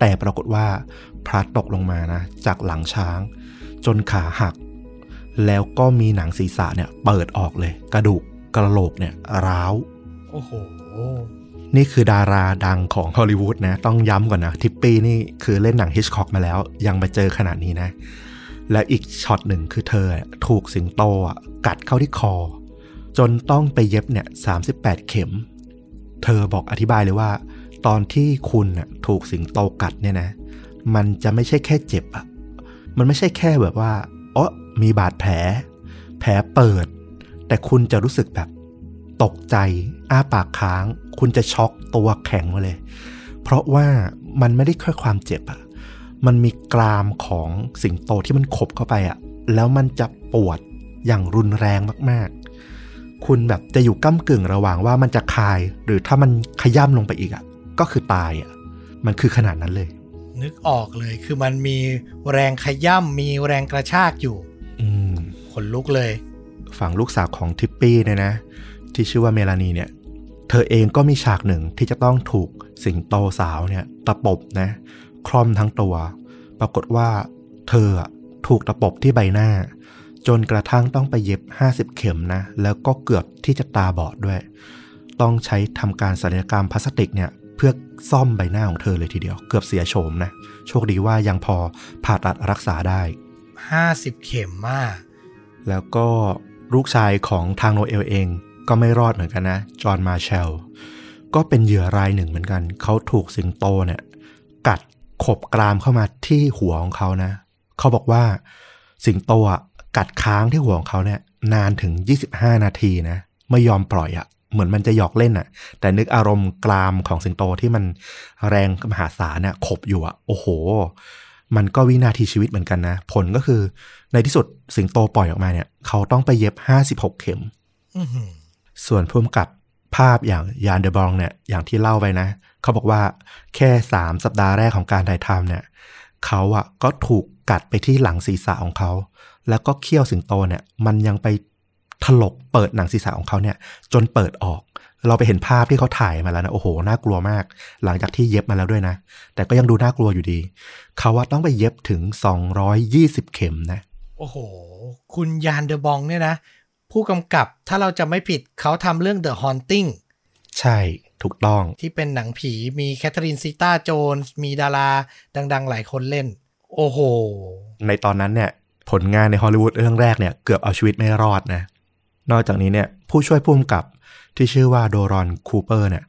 แต่ปรากฏว่าพลัดตกลงมานะจากหลังช้าง จนขาหัก แล้วก็มีหนังศีรษะเนี่ยเปิดออกเลย กระดูกกระโหลกเนี่ยร้าวโอ้โหนี่คือดาราดังของฮอลลีวูดนะ ต้องย้ำก่อนนะ ทิปปี้นี่คือเล่นหนังฮิตช์ค็อกมาแล้ว ยังมาเจอขนาดนี้นะ และอีกช็อตหนึ่งคือเธอถูกสิงโตอะกัดเข้าที่คอ จนต้องไปเย็บเนี่ย38เข็ม เธอบอกอธิบายเลยว่า ตอนที่คุณน่ะถูกสิงโตกัดเนี่ยนะ มันจะไม่ใช่แค่เจ็บอะมันไม่ใช่แค่แบบว่าอ๋อมีบาดแผล แผลเปิด แต่คุณจะรู้สึกแบบ ตกใจ อ้าปากค้าง คุณจะช็อกตัวแข็งมาเลย เพราะว่ามันไม่ได้แค่ความเจ็บอะมันมีกรามของสิงโตที่มันขบเข้าไปอะแล้วมันจะปวดอย่างรุนแรงมาก คุณแบบจะอยู่ก้ากึ่งระหว่างว่ามันจะคาย หรือถ้ามันขย่ำลงไปอีกอะก็คือตายอะมันคือขนาดนั้นเลย นึกออกเลยคือมันมีแรงขย่ำมีแรงกระชากอยู่ อืมขนลุกเลย ฝั่งลูกสาวของทิปปี้เนี่ยนะ ที่ชื่อว่าเมลานีเนี่ย เธอเองก็มีฉากหนึ่งที่จะต้องถูกสิงโตสาวเนี่ย ตะปบนะ คล่อมทั้งตัว ปรากฏว่า เธออะถูกตะปบที่ใบหน้า จนกระทั่งต้องไปเย็บ 50 เข็มนะ แล้วก็เกือบที่จะตาบอดด้วย ต้องใช้ทำการศัลยกรรมพลาสติกเนี่ยเพื่อซ่อมใบหน้าของเธอเลยทีเดียว เกือบเสียโฉมนะ โชคดีว่ายังพอผ่าตัดรักษาได้ 50 เข็มมาก แล้วก็ลูกชายของทางโนเอลเองก็ไม่รอดเหมือนกันนะ จอห์นมาเชล ก็เป็นเหยื่อรายหนึ่งเหมือนกัน เขาถูกสิงโตเนี่ยกัดขบกรามเข้ามาที่หัวของเขานะ เขาบอกว่าสิงโตอะ กัดค้างที่หัวของเขาเนี่ย นานถึง 25 นาทีนะไม่ยอมปล่อยอะเหมือนมันจะหยอกเล่นอะแต่นึกอารมณ์กรามของสิงโตที่มันแรงมหาศาลน่ะขบอยู่อะโอ้โห มันก็วินาทีชีวิตเหมือนกันนะ ผลก็คือ ในที่สุดสิงโตปล่อยออกมาเนี่ย เขาต้องไปเย็บ 56 เข็มอื้อหือส่วนพุ่มกับภาพอย่างยานเดบองเนี่ยอย่างที่เล่าไปนะ เขาบอกว่าแค่3สัปดาห์แรกของการถ่ายทำเนี่ย เขาอะก็ถูกกัดไปที่หลังศีรษะของเขา แล้วก็เขี้ยวสิงโตเนี่ย มันยังไปถลกเปิดหนังศีรษะของเขาเนี่ย จนเปิดออก เราไปเห็นภาพที่เขาถ่ายมาแล้วนะ โอ้โห น่ากลัวมาก หลังจากที่เย็บมาแล้วด้วยนะ แต่ก็ยังดูน่ากลัวอยู่ดี เขาว่าต้องไปเย็บถึง 220 เข็มนะ โอ้โห คุณยานเดอะบองเนี่ยนะ ผู้กำกับถ้าเราจะไม่ผิดเขาทำเรื่อง The Haunting ใช่ถูกต้องที่เป็นหนังผีมีแคทเธอรีนซีตาโจนส์มีดาราดัง ๆ หลายคนเล่น โอ้โห ในตอนนั้นเนี่ย ผลงานในฮอลลีวูดเรื่องแรกเนี่ยเกือบเอาชีวิตไม่รอดนะ นอกจากนี้เนี่ยผู้ช่วยผู้กำกับที่ชื่อว่าโดรอนคูเปอร์เนี่ย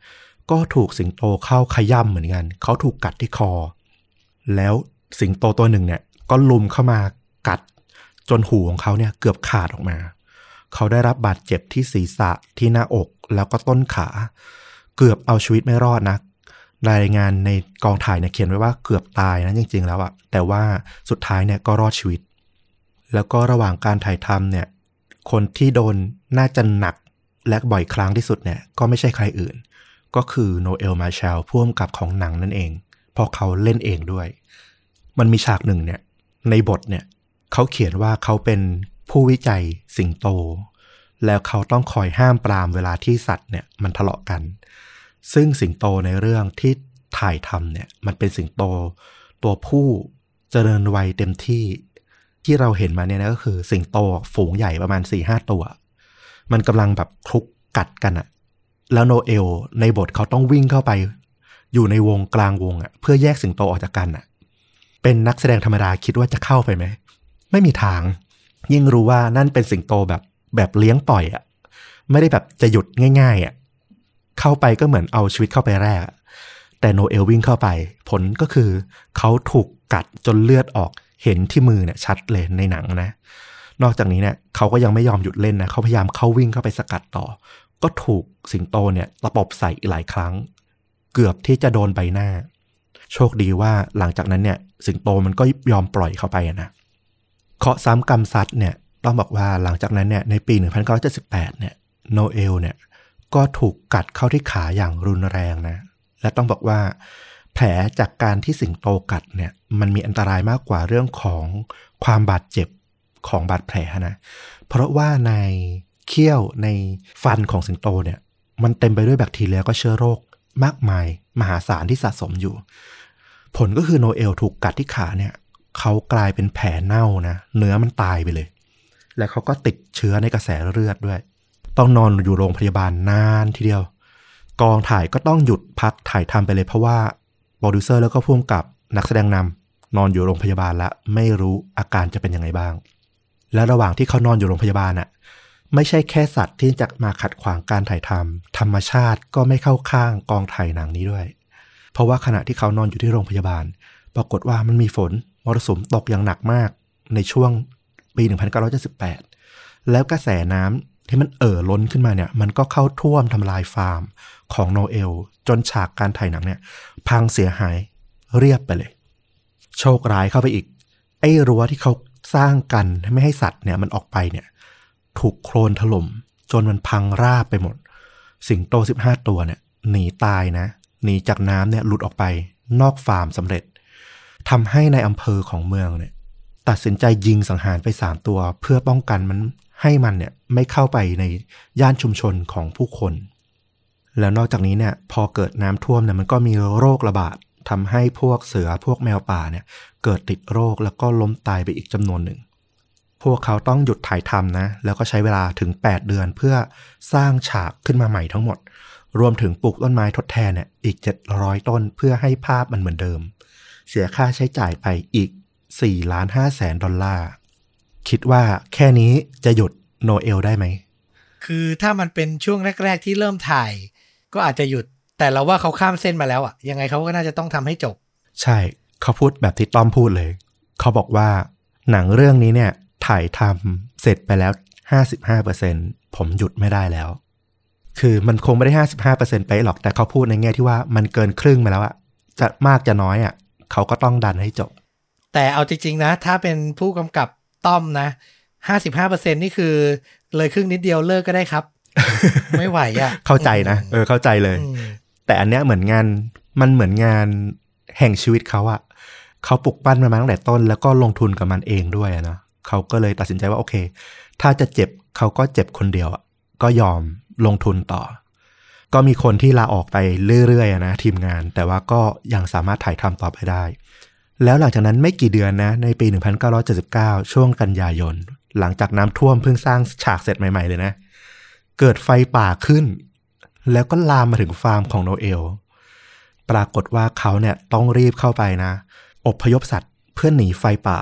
ก็ถูกสิงโตเข้าขย่ำเหมือนกัน เขาถูกกัดที่คอ แล้วสิงโตตัวหนึ่งเนี่ยก็ลุมเข้ามากัดจนหูของเขาเนี่ยเกือบขาดออกมา เขาได้รับบาดเจ็บที่ศีรษะที่หน้าอกแล้วก็ต้นขา เกือบเอาชีวิตไม่รอดนะรายงานในกองถ่ายเนี่ยเขียนไว้ว่าเกือบตายนะจริง ๆ แล้วอะแต่ว่าสุดท้ายเนี่ยก็รอดชีวิต แล้วก็ระหว่างการถ่ายทำเนี่ย คนที่โดนน่าจะหนักและบ่อยครั้งที่สุดเนี่ย ก็ไม่ใช่ใครอื่น ก็คือโนเอลมาเชลผู้กำกับของหนังนั่นเอง เพราะเขาเล่นเองด้วย มันมีฉากหนึ่งเนี่ย ในบทเนี่ยเขาเขียนว่าเขาเป็นผู้วิจัยสิงโต แล้วเขาต้องคอยห้ามปรามเวลาที่สัตว์เนี่ยมันทะเลาะกัน ซึ่งสิงโตในเรื่องที่ถ่ายทำเนี่ย มันเป็นสิงโต ตัวผู้เจริญวัยเต็มที่ ที่เราเห็นมาเนี่ยนะก็คือ สิงโตฝูงใหญ่ประมาณ4ี่ห้าตัว มันกำลังแบบคลุกกัดกันอะแล้วโนเอลในบทเขาต้องวิ่งเข้าไป อยู่ในวงกลางวงอะเพื่อแยกสิงโตออกจากกันอะเป็นนักแสดงธรรมดาคิดว่าจะเข้าไปไหม ไม่มีทาง ยิ่งรู้ว่านั่นเป็นสิงโตแบบแบบเลี้ยงปล่อยอะไม่ได้แบบจะหยุดง่ายๆอะเข้าไปก็เหมือนเอาชีวิตเข้าไปแรก แต่โนเอลวิ่งเข้าไป ผลก็คือเขาถูกกัดจนเลือดออก เห็นที่มือเนี่ยชัดเลยในหนังนะ นอกจากนี้เนี่ยเขาก็ยังไม่ยอมหยุดเล่นนะเขาพยายามเข้าวิ่งเข้าไปสกัดต่อ ก็ถูกสิงโตเนี่ยตะปบใส่หลายครั้ง เกือบที่จะโดนใบหน้า โชคดีว่าหลังจากนั้นเนี่ยสิงโตมันก็ยอมปล่อยเข้าไปนะเคาะซ้ำกรรมซัดเนี่ยต้องบอกว่าหลังจากนั้นเนี่ยในปี 1978 เนี่ยโนเอลเนี่ยก็ถูกกัดเข้าที่ขาอย่างรุนแรงนะ และต้องบอกว่า แผลจากการที่สิงโตกัดเนี่ยมันมีอันตรายมากกว่าเรื่องของความบาดเจ็บของบาดแผลนะ เพราะว่าในเขี้ยวในฟันของสิงโตเนี่ยมันเต็มไปด้วยแบคทีเรียก็เชื้อโรคมากมาย มหาศาลที่สะสมอยู่ ผลก็คือโนเอลถูกกัดที่ขาเนี่ยเขากลายเป็นแผลเน่านะเนื้อมันตายไปเลย และเขาก็ติดเชื้อในกระแสเลือดด้วย ต้องนอนอยู่โรงพยาบาลนานทีเดียว กองถ่ายก็ต้องหยุดพักถ่ายทำไปเลยเพราะว่า โปรดิวเซอร์แล้วก็ผู้กำกับนักแสดงนำนอนอยู่โรงพยาบาลแล้วไม่รู้อาการจะเป็นยังไงบ้าง และระหว่างที่เขานอนอยู่โรงพยาบาลน่ะไม่ใช่แค่สัตว์ที่จะมาขัดขวางการถ่ายทำธรรมชาติก็ไม่เข้าข้างกองถ่ายหนังนี้ด้วย เพราะว่าขณะที่เขานอนอยู่ที่โรงพยาบาล ปรากฏว่ามันมีฝนมรสุมตกอย่างหนักมากในช่วงปี 1978 แล้วกระแสน้ำ ที่มันเอ่อล้นขึ้นมาเนี่ยมันก็เข้าท่วมทำลายฟาร์มของโนเอล จนฉากการถ่ายหนังเนี่ยพังเสียหายเรียบไปเลย โชคร้ายเข้าไปอีก ไอ้รั้วที่เขาสร้างกันไม่ให้สัตว์เนี่ยมันออกไปเนี่ยถูกโคลนถล่มจนมันพังราบไปหมด สิงโต15ตัวเนี่ยหนีตายนะหนีจากน้ำเนี่ยหลุดออกไปนอกฟาร์มสำเร็จทำให้ในอำเภอของเมืองเนี่ย ตัดสินใจยิงสังหารไป3ตัว เพื่อป้องกันมัน ให้มันเนี่ยไม่เข้าไปในย่านชุมชนของผู้คน แล้วนอกจากนี้เนี่ยพอเกิดน้ำท่วมเนี่ยมันก็มีโรคระบาดทำให้พวกเสือพวกแมวป่าเนี่ยเกิดติดโรคแล้วก็ล้มตายไปอีกจำนวนหนึ่ง พวกเขาต้องหยุดถ่ายทำนะ แล้วก็ใช้เวลาถึง 8 เดือนเพื่อสร้างฉากขึ้นมาใหม่ทั้งหมด รวมถึงปลูกต้นไม้ทดแทนเนี่ยอีก 700 ต้นเพื่อให้ภาพมันเหมือนเดิม เสียค่าใช้จ่ายไปอีก4ล้าน5แสนดอลลาร์ คิดว่าแค่นี้จะหยุดโนเอลได้ไหม คือถ้ามันเป็นช่วงแรก ๆ ที่เริ่มถ่าย ก็อาจจะหยุด แต่เราว่าเขาข้ามเส้นมาแล้วอะยังไงเขาก็น่าจะต้องทำให้จบ ใช่เขาพูดแบบที่ต้อมพูดเลย เขาบอกว่า หนังเรื่องนี้เนี่ย ถ่ายทำเสร็จไปแล้ว55%ผมหยุดไม่ได้แล้ว คือมันคงไม่ได้ 55%ไปหรอก แต่เขาพูดในแง่ที่ว่ามันเกินครึ่งมาแล้วอะจะมากจะน้อยอะเขาก็ต้องดันให้จบ แต่เอาจริง ๆ นะ ถ้าเป็นผู้กำกับ ต้อมนะ55%นี่คือ เลยครึ่งนิดเดียวเลิกก็ได้ครับ ไม่ไหวอะเข้าใจนะ เออเข้าใจเลยอืมแต่อันเนี้ยเหมือนงานมันเหมือนงานแห่งชีวิตเขาอะเขาปลุกปั้นมันมาตั้งแต่ต้น แล้วก็ลงทุนกับมันเองด้วยอะเนาะเขาก็เลยตัดสินใจว่าโอเค ถ้าจะเจ็บเขาก็เจ็บคนเดียวอะก็ยอมลงทุนต่อ ก็มีคนที่ลาออกไปเรื่อยๆอะนะทีมงาน แต่ว่าก็ยังสามารถถ่ายทำต่อไปได้ แล้วหลังจากนั้นไม่กี่เดือนนะ ในปี 1979 ช่วงกันยายน หลังจากน้ำท่วมเพิ่งสร้างฉากเสร็จใหม่ ๆ เลยนะ เกิดไฟป่าขึ้น แล้วก็ลามมาถึงฟาร์มของโนเอล ปรากฏว่าเขาเนี่ยต้องรีบเข้าไปนะ อบพยพสัตว์เพื่อหนีไฟป่า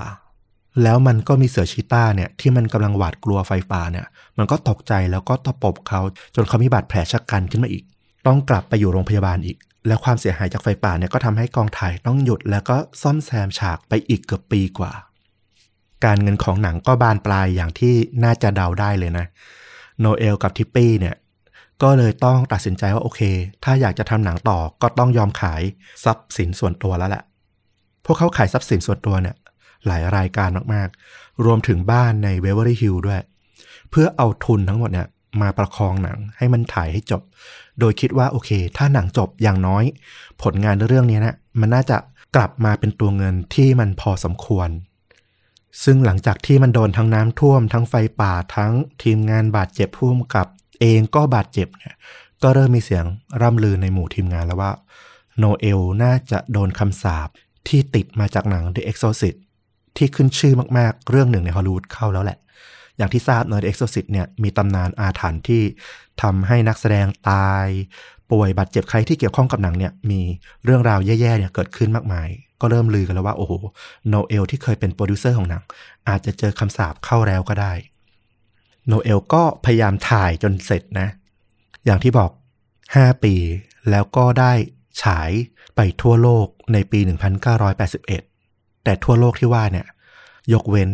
แล้วมันก็มีเสือชีต้าเนี่ยที่มันกำลังหวาดกลัวไฟป่าเนี่ย มันก็ตกใจแล้วก็ตะปบเขาจนเขามีบาดแผลชะกันขึ้นมาอีก ต้องกลับไปอยู่โรงพยาบาลอีก แล้วความเสียหายจากไฟป่าเนี่ยก็ทำให้กองถ่ายต้องหยุด แล้วก็ซ่อมแซมฉากไปอีกเกือบปีกว่า การเงินของหนังก็บานปลายอย่างที่น่าจะเดาได้เลยนะ โนเอลกับทิปปี้เนี่ยก็เลยต้องตัดสินใจว่าโอเค ถ้าอยากจะทำหนังต่อก็ต้องยอมขายทรัพย์สินส่วนตัวแล้วแหละ พวกเขาขายทรัพย์สินส่วนตัวเนี่ยหลายรายการมากๆ รวมถึงบ้านในเวเวอรี่ฮิลด้วย เพื่อเอาทุนทั้งหมดเนี่ย มาประคองหนังให้มันถ่ายให้จบ โดยคิดว่าโอเค ถ้าหนังจบอย่างน้อย ผลงานเรื่องนี้นะมันน่าจะกลับมาเป็นตัวเงินที่มันพอสมควร ซึ่งหลังจากที่มันโดนทั้งน้ำท่วม ทั้งไฟป่าทั้งทีมงานบาดเจ็บผู้กำกับเองก็บาดเจ็บเนี่ยก็เริ่มมีเสียงร่ำลือในหมู่ทีมงานแล้วว่า โนเอลน่าจะโดนคำสาปที่ติดมาจากหนัง The Exorcist ที่ขึ้นชื่อมากๆ เรื่องหนึ่งในฮอลลีวูดเข้าแล้วแหละ อย่างที่ทราบเนอะ The Exorcist เนี่ยมีตำนานอาถรรพ์ที่ทำให้นักแสดงตาย ป่วยบาดเจ็บใครที่เกี่ยวข้องกับหนังเนี่ยมีเรื่องราวแย่ๆเนี่ยเกิดขึ้นมากมาย ก็เริ่มลือกันแล้วว่าโอ้โหโนเอลที่เคยเป็นโปรดิวเซอร์ของหนัง อาจจะเจอคำสาปเข้าแล้วก็ได้โนเอลก็พยายามถ่ายจนเสร็จนะ อย่างที่บอก 5 ปีแล้วก็ได้ฉายไปทั่วโลกในปี 1981 แต่ทั่วโลกที่ว่าเนี่ย ยกเว้น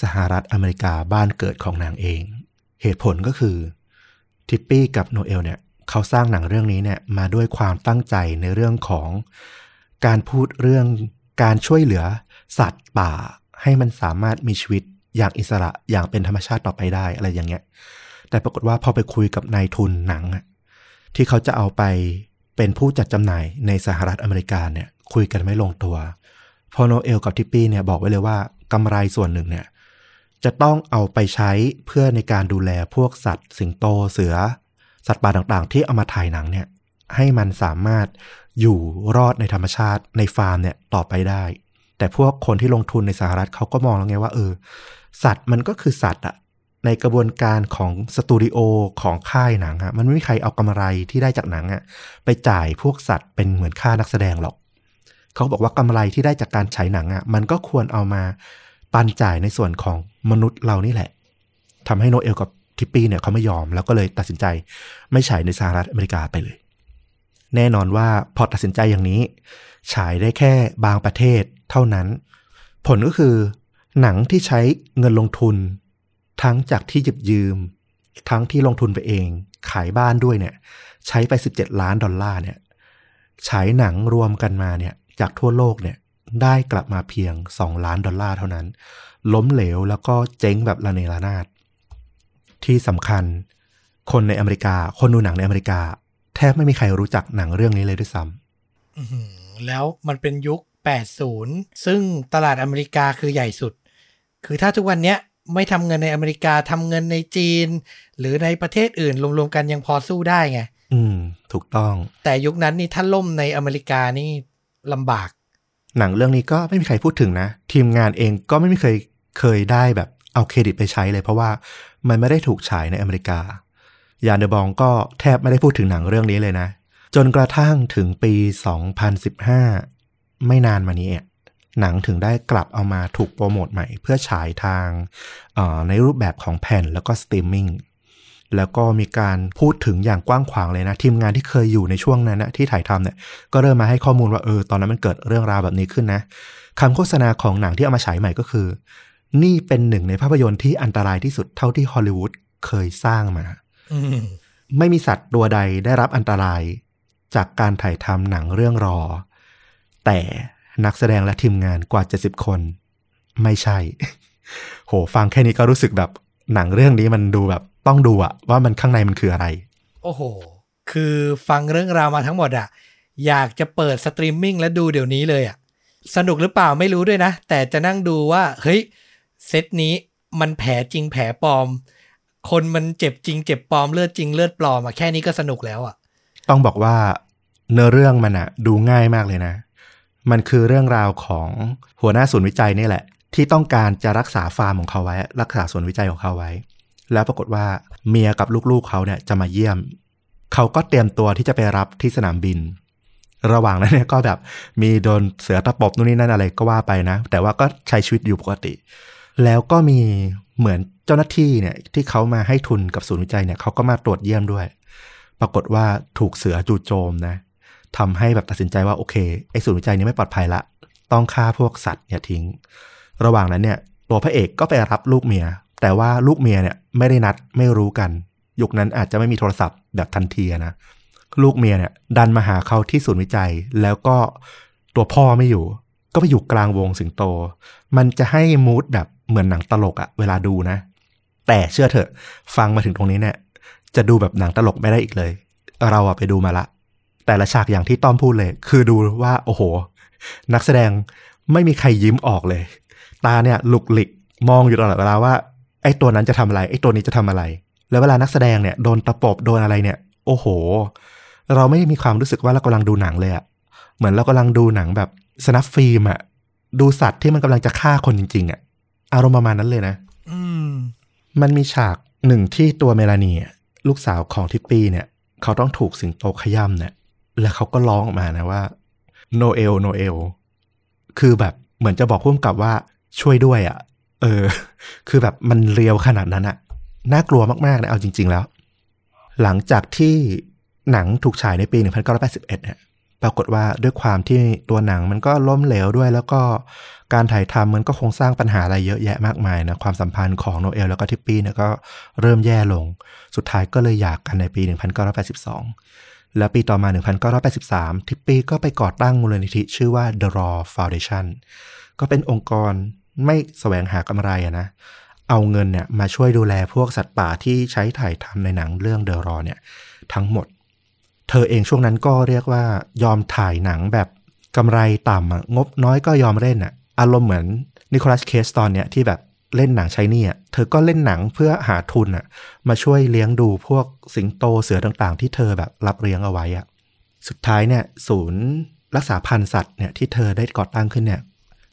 สหรัฐอเมริกาบ้านเกิดของนางเอง เหตุผลก็คือ ทิปปี้กับโนเอลเนี่ยเขาสร้างหนังเรื่องนี้เนี่ยมาด้วยความตั้งใจในเรื่องของการพูดเรื่องการช่วยเหลือสัตว์ป่าให้มันสามารถมีชีวิตอย่างอิสระอย่างเป็นธรรมชาติต่อไปได้อะไรอย่างเงี้ย แต่ปรากฏว่าพอไปคุยกับนายทุนหนัง ที่เขาจะเอาไปเป็นผู้จัดจำหน่ายในสหรัฐอเมริกาเนี่ยคุยกันไม่ลงตัว พอโนเอลกับทิปปี้เนี่ยบอกไว้เลยว่ากำไรส่วนหนึ่งเนี่ย จะต้องเอาไปใช้เพื่อในการดูแลพวกสัตว์ สิงโตเสือ สัตว์ป่าต่างๆ ที่เอามาถ่ายหนังเนี่ย ให้มันสามารถอยู่รอดในธรรมชาติในฟาร์มเนี่ยต่อไปได้ แต่พวกคนที่ลงทุนในสหรัฐเขาก็มองแล้วไงว่าเออ สัตว์มันก็คือสัตว์อะในกระบวนการของสตูดิโอของค่ายหนังอะมันไม่มีใครเอากำไรที่ได้จากหนังอะไปจ่ายพวกสัตว์เป็นเหมือนค่านักแสดงหรอก เขาบอกว่ากำไรที่ได้จากการฉายหนังอะมันก็ควรเอามา ปันจ่ายในส่วนของมนุษย์เรานี่แหละทำให้โนเอลกับทิปปี้เนี่ยเขาไม่ยอม แล้วก็เลยตัดสินใจไม่ฉายในสหรัฐอเมริกาไปเลย แน่นอนว่าพอตัดสินใจอย่างนี้ ฉายได้แค่บางประเทศเท่านั้น ผลก็คือหนังที่ใช้เงินลงทุน ทั้งจากที่หยิบยืม ทั้งที่ลงทุนไปเอง ขายบ้านด้วยเนี่ย ใช้ไป 17 ล้านดอลลาร์เนี่ย ฉายหนังรวมกันมาเนี่ย จากทั่วโลกเนี่ย ได้กลับมาเพียง 2 ล้านดอลลาร์เท่านั้น ล้มเหลวแล้วก็เจ๊งแบบระเนระนาด ที่สำคัญ คนในอเมริกา คนดูหนังในอเมริกา แทบไม่มีใครรู้จักหนังเรื่องนี้เลยด้วยซ้ำอื้อหือแล้วมันเป็นยุค 80 ซึ่งตลาดอเมริกาคือใหญ่สุด คือถ้าทุกวันเนี้ยไม่ทำเงินในอเมริกาทำเงินในจีน หรือในประเทศอื่นรวมๆกันยังพอสู้ได้ไง อืม ถูกต้อง แต่ยุคนั้นนี่ถ้าล่มในอเมริกานี่ลำบาก หนังเรื่องนี้ก็ไม่มีใครพูดถึงนะ ทีมงานเองก็ไม่มีเคยเคยได้แบบเอาเครดิตไปใช้เลย เพราะว่ามันไม่ได้ถูกฉายในอเมริกา ยานเดอบองต์ก็แทบไม่ได้พูดถึงหนังเรื่องนี้เลยนะ จนกระทั่งถึงปี 2015 ไม่นานมานี้เองหนังถึงได้กลับเอามาถูกโปรโมทใหม่ เพื่อฉายทางในรูปแบบของแผ่นแล้วก็สตรีมมิ่ง แล้วก็มีการพูดถึงอย่างกว้างขวางเลยนะ ทีมงานที่เคยอยู่ในช่วงนั้นนะที่ถ่ายทำเนี่ยก็เริ่มมาให้ข้อมูลว่าเออตอนนั้นมันเกิดเรื่องราวแบบนี้ขึ้นนะคำโฆษณาของหนังที่เอามาฉายใหม่ก็คือ นี่เป็นหนึ่งในภาพยนตร์ที่อันตรายที่สุดเท่าที่ฮอลลีวูดเคยสร้างมาไม่มีสัตว์ตัวใดได้รับอันตราย จากการถ่ายทำหนังเรื่อง Roar แต่นักแสดงและทีมงานกว่า 70 คน ไม่ใช่ โห ฟังแค่นี้ก็รู้สึกแบบหนังเรื่องนี้มันดูแบบ ต้องดูอะว่ามันข้างในมันคืออะไร โอ้โห คือฟังเรื่องราวมาทั้งหมดอะอยากจะเปิดสตรีมมิ่งและดูเดี๋ยวนี้เลยอะสนุกหรือเปล่าไม่รู้ด้วยนะ แต่จะนั่งดูว่า เฮ้ย เซตนี้มันแผลจริงแผลปลอม คนมันเจ็บจริงเจ็บปลอมเลือดจริงเลือดปลอมอะแค่นี้ก็สนุกแล้วอะต้องบอกว่าเนื้อเรื่องมันอะดูง่ายมากเลยนะ มันคือเรื่องราวของหัวหน้าศูนย์วิจัยนี่แหละ ที่ต้องการจะรักษาฟาร์มของเขาไว้ รักษาศูนย์วิจัยของเขาไว้ แล้วปรากฏว่าเมียกับลูกๆเขาเนี่ยจะมาเยี่ยม เขาก็เตรียมตัวที่จะไปรับที่สนามบิน ระหว่างนั้นเนี่ยก็แบบมีโดนเสือตะปบนู่นนี่นั่นอะไรก็ว่าไปนะ แต่ว่าก็ใช้ชีวิตอยู่ปกติ แล้วก็มีเหมือนเจ้าหน้าที่เนี่ยที่เขามาให้ทุนกับศูนย์วิจัยเนี่ยเขาก็มาตรวจเยี่ยมด้วย ปรากฏว่าถูกเสือจู่โจมนะทำให้แบบตัดสินใจว่าโอเคไอ้ศูนย์วิจัยนี้ไม่ปลอดภัยละ ต้องฆ่าพวกสัตว์เนี่ยทิ้ง ระหว่างนั้นเนี่ยตัวพระเอกก็ไปรับลูกเมีย แต่ว่าลูกเมียเนี่ยไม่ได้นัดไม่รู้กัน ยุคนั้นอาจจะไม่มีโทรศัพท์แบบทันทีนะลูกเมียเนี่ยดันมาหาเขาที่ศูนย์วิจัย แล้วก็ตัวพ่อไม่อยู่ ก็ไปอยู่กลางวงสิงโต มันจะให้มูดแบบเหมือนหนังตลกอะเวลาดูนะ แต่เชื่อเถอะ ฟังมาถึงตรงนี้เนี่ย จะดูแบบหนังตลกไม่ได้อีกเลย เราอะไปดูมาละ แต่ละฉากอย่างที่ต้อมพูดเลย คือดูว่าโอ้โห นักแสดงไม่มีใครยิ้มออกเลย ตาเนี่ยหลุกหลิกมองอยู่ตลอดเวลาว่า ไอ้ตัวนั้นจะทำอะไรไอ้ตัวนี้จะทำอะไร แล้วเวลานักแสดงเนี่ยโดนตะปบโดนอะไรเนี่ย โอ้โห เราไม่มีความรู้สึกว่าเรากำลังดูหนังเลยอะเหมือนเรากำลังดูหนังแบบสนับฟิล์มอะดูสัตว์ที่มันกำลังจะฆ่าคนจริง ๆอะอารมณ์ประมาณนั้นเลยนะ อืม มันมีฉากหนึ่งที่ตัวเมลานีอะลูกสาวของทิปปี้เนี่ย เขาต้องถูกสิงโตขย้ำเนี่ย แล้วเขาก็ร้องออกมานะว่าโนเอลโนเอลคือแบบเหมือนจะบอกพุ่มกับว่าช่วยด้วยอะ่ะ เออ คือแบบมันเรียวขนาดนั้นอะ่ะน่ากลัวมากๆนะเอาจริง ๆ แล้ว หลังจากที่หนังถูกฉายในปี 1981เนี่ยปรากฏว่าด้วยความที่ตัวหนังมันก็ล้มเหลวด้วย แล้วก็การถ่ายทำมันก็คงสร้างปัญหาอะไรเยอะแยะมากมายนะความสัมพันธ์ของโนเอลแล้วก็ทิปปี้เนี่ยก็เริ่มแย่ลง สุดท้ายก็เลยหย่ากกันในปี 1982 แล้วปีต่อมา 1983 ทิปปี้ก็ไปก่อตั้งมูลนิธิชื่อว่า The Raw Foundation ก็เป็นองค์กร ไม่แสวงหากำไรอะนะ เอาเงินเนี่ยมาช่วยดูแลพวกสัตว์ป่าที่ใช้ถ่ายทำในหนังเรื่อง The Raw เนี่ยทั้งหมด เธอเองช่วงนั้นก็เรียกว่ายอมถ่ายหนังแบบกำไรต่ำงบน้อยก็ยอมเล่นอะอารมณ์เหมือนนิโคลัสเคสตอนเนี้ยที่แบบเล่นหนังใช้นี่อะเธอก็เล่นหนังเพื่อหาทุนอะมาช่วยเลี้ยงดูพวกสิงโตเสือต่างๆ ที่เธอแบบรับเลี้ยงเอาไว้อะสุดท้ายเนี่ยศูนย์รักษาพันธุ์สัตว์เนี่ยที่เธอได้ก่อตั้งขึ้นเนี่ย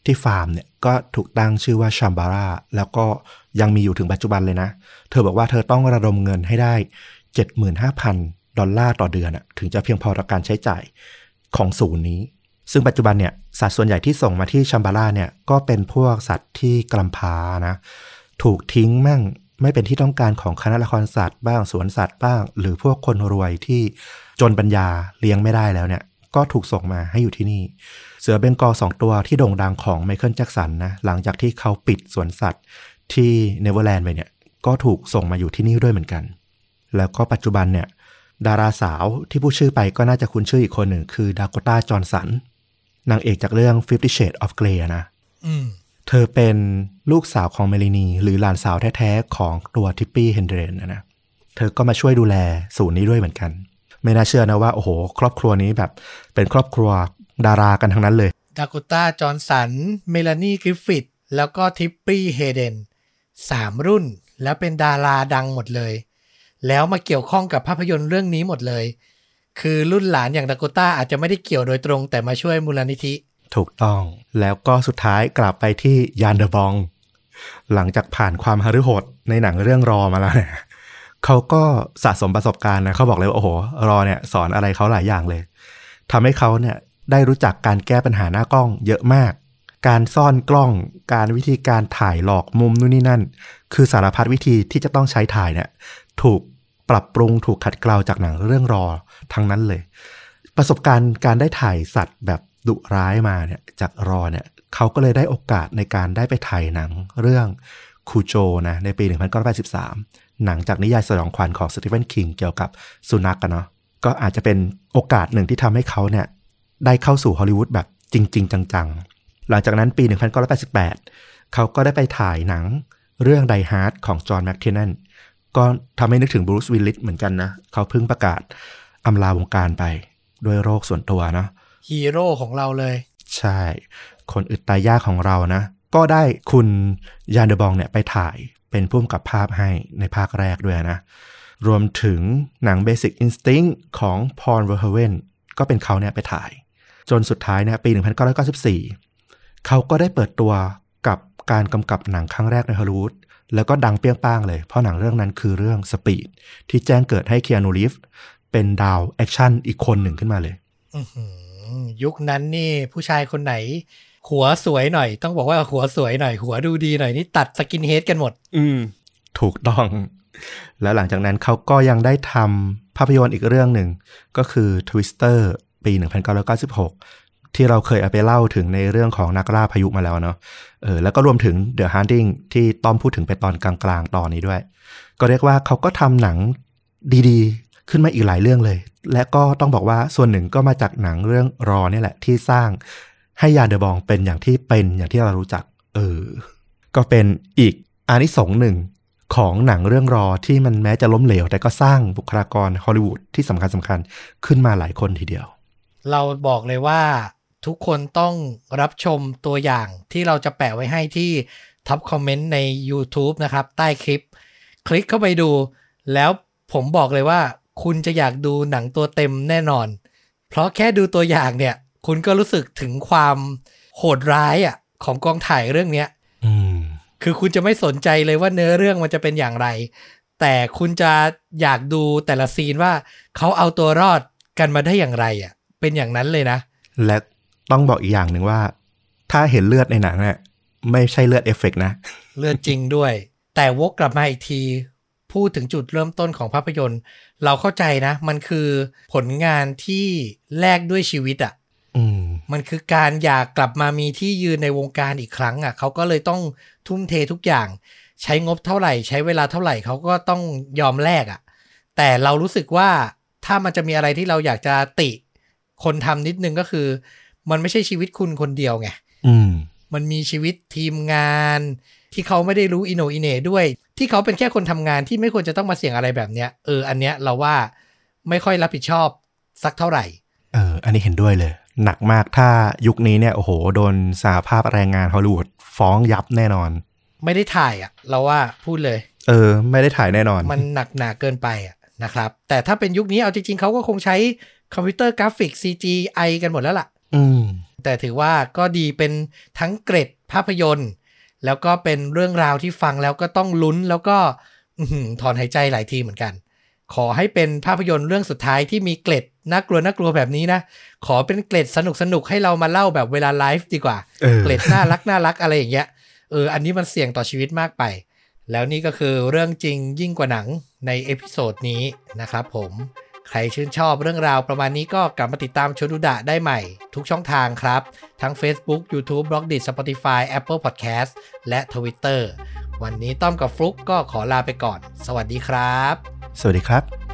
ที่ฟาร์มเนี่ยก็ถูกตั้งชื่อว่าชัมบาร่าแล้วก็ยังมีอยู่ถึงปัจจุบันเลยนะ เธอบอกว่าเธอต้องระดมเงินให้ได้ 75,000 ดอลลาร์ต่อเดือนอะถึงจะเพียงพอต่อการใช้จ่ายของศูนย์นี้ ซึ่งปัจจุบันเนี่ยสัตว์ส่วนใหญ่ที่ส่งมาที่ชัมบาร่าเนี่ยก็เป็นพวกสัตว์ที่กำพานะถูกทิ้งมั่งไม่เป็นที่ต้องการของคณะละครสัตว์บ้างสวนสัตว์บ้าง หรือพวกคนรวยที่จนปัญญาเลี้ยงไม่ได้แล้วเนี่ย ก็ถูกส่งมาให้อยู่ที่นี่ เสือเบงกอลสองตัวที่โด่งดังของไมเคิลแจ็กสันนะหลังจากที่เขาปิดสวนสัตว์ที่เนเวอร์แลนด์ไปเนี่ยก็ถูกส่งมาอยู่ที่นี่ด้วยเหมือนกัน แล้วก็ปัจจุบันเนี่ยดาราสาวที่ผู้ชื่อไปก็น่าจะคุ้นชื่ออีกคนหนึ่งคือดาก o ต a จอห์นสันนางเอกจากเรื่อง Fifty Shades of Grey อะนะอืมเธอเป็นลูกสาวของเมลานี หรือหลานสาวแท้ๆ ของตัวทิปปี้เฮนเดรนนะนะเธอก็มาช่วยดูแลศูนย์นี้ด้วยเหมือนกัน ไม่น่าเชื่อนะว่า โอ้โห ครอบครัวนี้แบบเป็นครอบครัว ดารากันทั้งนั้นเลย ดากูต้า จอห์นสัน เมลานีกริฟฟิธแล้วก็ทิปปี้ เฮเดรนสามรุ่น แล้วเป็นดาราดังหมดเลย แล้วมาเกี่ยวข้องกับภาพยนตร์เรื่องนี้หมดเลย คือรุ่นหลานอย่างดากูต้าอาจจะไม่ได้เกี่ยวโดยตรง แต่มาช่วยมูลนิธิ ถูกต้อง แล้วก็สุดท้ายกลับไปที่ยานเดอะบอง หลังจากผ่านความฮารุโหดในหนังเรื่องรอมาแล้วเนี่ยเขาก็สะสมประสบการณ์นะเขาบอกเลยว่าโอ้โหรอเนี่ยสอนอะไรเขาหลายอย่างเลยทำให้เขาเนี่ย ได้รู้จักการแก้ปัญหาหน้ากล้องเยอะมาก การซ่อนกล้อง การวิธีการถ่ายหลอกมุมนู่นนี่นั่น คือสารพัดวิธีที่จะต้องใช้ถ่ายเนี่ยถูกปรับปรุงถูกขัดเกลาจากหนังเรื่องรอทั้งนั้นเลย ประสบการณ์การได้ถ่ายสัตว์แบบดุร้ายมาเนี่ยจากรอเนี่ยเขาก็เลยได้โอกาสในการได้ไปถ่ายหนังเรื่องคูโจนะในปี 1983 หนังจากนิยายสยองขวัญของสตีเฟนคิงเกี่ยวกับสุนัขกันเนาะก็อาจจะเป็นโอกาสหนึ่งที่ทำให้เขาเนี่ย ได้เข้าสู่ฮอลลีวูดแบบจริง ๆ จังๆ หลังจากนั้นปี 1988 เขาก็ได้ไปถ่ายหนังเรื่อง Die Hard ของจอห์นแมคเทียร์แนนก็ทำให้นึกถึงบรูซวิลลิสเหมือนกันนะ เขาเพิ่งประกาศอำลาวงการไปด้วยโรคส่วนตัวเนาะฮีโร่ของเราเลย ใช่ คนอึดตายยากของเรานะ ก็ได้คุณยานเดอบองเนี่ยไปถ่ายเป็นผู้กำกับภาพให้ในภาคแรกด้วยนะ รวมถึงหนัง Basic Instinct ของพอลเวอร์โฮเวนก็เป็นเขาเนี่ยไปถ่าย จนสุดท้ายเนี่ยปี 1994 เขาก็ได้เปิดตัวกับการกำกับหนังครั้งแรกในฮอลลีวูดแล้วก็ดังเปรี้ยงป้างเลย เพราะหนังเรื่องนั้นคือเรื่อง Speed ที่แจ้งเกิดให้เคียนูรีฟเป็นดาวแอคชั่นอีกคนหนึ่งขึ้นมาเลยอื้อหือยุคนั้นนี่ผู้ชายคนไหน หัวสวยหน่อย ต้องบอกว่าหัวสวยหน่อย หัวดูดีหน่อยนี่ตัด skinhead กันหมด อืม ถูกต้อง แล้วหลังจากนั้นเขาก็ยังได้ทำภาพยนตร์อีกเรื่องหนึ่ง ก็คือ Twister ปี 1996 ที่เราเคยเอาไปเล่าถึงในเรื่องของนักล่าพายุมาแล้วเนาะเออแล้วก็รวมถึง The Hunting ที่ต้อมพูดถึงไปตอนกลางๆ ตอนนี้ด้วย ก็เรียกว่าเขาก็ทำหนังดีๆ ขึ้นมาอีกหลายเรื่องเลย และก็ต้องบอกว่าส่วนหนึ่งก็มาจากหนังเรื่องรอเนี่ยแหละที่สร้างให้ยาเดอะบองเป็นอย่างที่เป็นอย่างที่เรารู้จัก เออ ก็เป็นอีกอานิสงส์หนึ่งของหนังเรื่องรอที่มันแม้จะล้มเหลว แต่ก็สร้างบุคลากรฮอลลีวูดที่สำคัญสำคัญๆขึ้นมาหลายคนทีเดียว เราบอกเลยว่าทุกคนต้องรับชมตัวอย่างที่เราจะแปะไว้ให้ที่ท็อปคอมเมนต์ใน YouTube นะครับ ใต้คลิป คลิกเข้าไปดู แล้วผมบอกเลยว่า คุณจะอยากดูหนังตัวเต็มแน่นอน เพราะแค่ดูตัวอย่างเนี่ย คุณก็รู้สึกถึงความโหดร้ายอะของกองถ่ายเรื่องเนี้ยอืมคือคุณจะไม่สนใจเลยว่าเนื้อเรื่องมันจะเป็นอย่างไร แต่คุณจะอยากดูแต่ละ scene ว่าเขาเอาตัวรอดกันมาได้อย่างไรอะ เป็นอย่างนั้นเลยนะ และต้องบอกอีกอย่างหนึ่งว่า ถ้าเห็นเลือดในหนังเนี่ยไม่ใช่เลือดเอฟเฟกต์นะ เลือดจริงด้วย แต่วกกลับมาอีกที พูดถึงจุดเริ่มต้นของภาพยนตร์ เราเข้าใจนะ มันคือผลงานที่แลกด้วยชีวิตอะ่ะอืมมันคือการอยากกลับมามีที่ยืนในวงการอีกครั้งอะ่ะเขาก็เลยต้องทุ่มเททุกอย่าง ใช้งบเท่าไหร่ ใช้เวลาเท่าไหร่เขาก็ต้องยอมแลกอะ่ะ แต่เรารู้สึกว่าถ้ามันจะมีอะไรที่เราอยากจะติ คนทำนิดนึงก็คือ มันไม่ใช่ชีวิตคุณคนเดียวไงอืมมันมีชีวิตทีมงาน ที่เขาไม่ได้รู้อินโนอินเนด้วย ที่เขาเป็นแค่คนทำงานที่ไม่ควรจะต้องมาเสี่ยงอะไรแบบเนี้ยเอออันเนี้ยเราว่าไม่ค่อยรับผิดชอบสักเท่าไหร่ เออ อันนี้เห็นด้วยเลย หนักมากถ้ายุคนี้เนี่ยโอ้โห โดนสหภาพแรงงานฮอลลีวูดฟ้องยับแน่นอน ไม่ได้ถ่ายอะ เราว่าพูดเลย เออ ไม่ได้ถ่ายแน่นอน มันหนักหนาเกินไปอะนะครับ แต่ถ้าเป็นยุคนี้เอาจริงๆเขาก็คงใช้ คอมพิวเตอร์กราฟิก CGI กันหมดแล้วล่ะ อืม แต่ถือว่าก็ดีเป็นทั้งเกร็ดภาพยนตร์ แล้วก็เป็นเรื่องราวที่ฟังแล้วก็ต้องลุ้นแล้วก็อื้อหือถอนหายใจหลายทีเหมือนกัน ขอให้เป็นภาพยนตร์เรื่องสุดท้ายที่มีเกร็ดน่ากลัวน่ากลัวแบบนี้นะ ขอเป็นเกร็ดสนุกสนุกๆให้เรามาเล่าแบบเวลาไลฟ์ดีกว่าเออเกร็ดน่ารักน่ารักอะไรอย่างเงี้ย เออ อันนี้มันเสี่ยงต่อชีวิตมากไป แล้วนี่ก็คือเรื่องจริงยิ่งกว่าหนังใน episode นี้นะครับผม ใครชื่นชอบเรื่องราวประมาณนี้ก็กลับมาติดตามชนุดะได้ใหม่ ทุกช่องทางครับ ทั้ง Facebook YouTube b l o g d i t Spotify Apple Podcast และ Twitter วันนี้ต้อมกับฟลุกก็ขอลาไปก่อน สวัสดีครับ สวัสดีครับ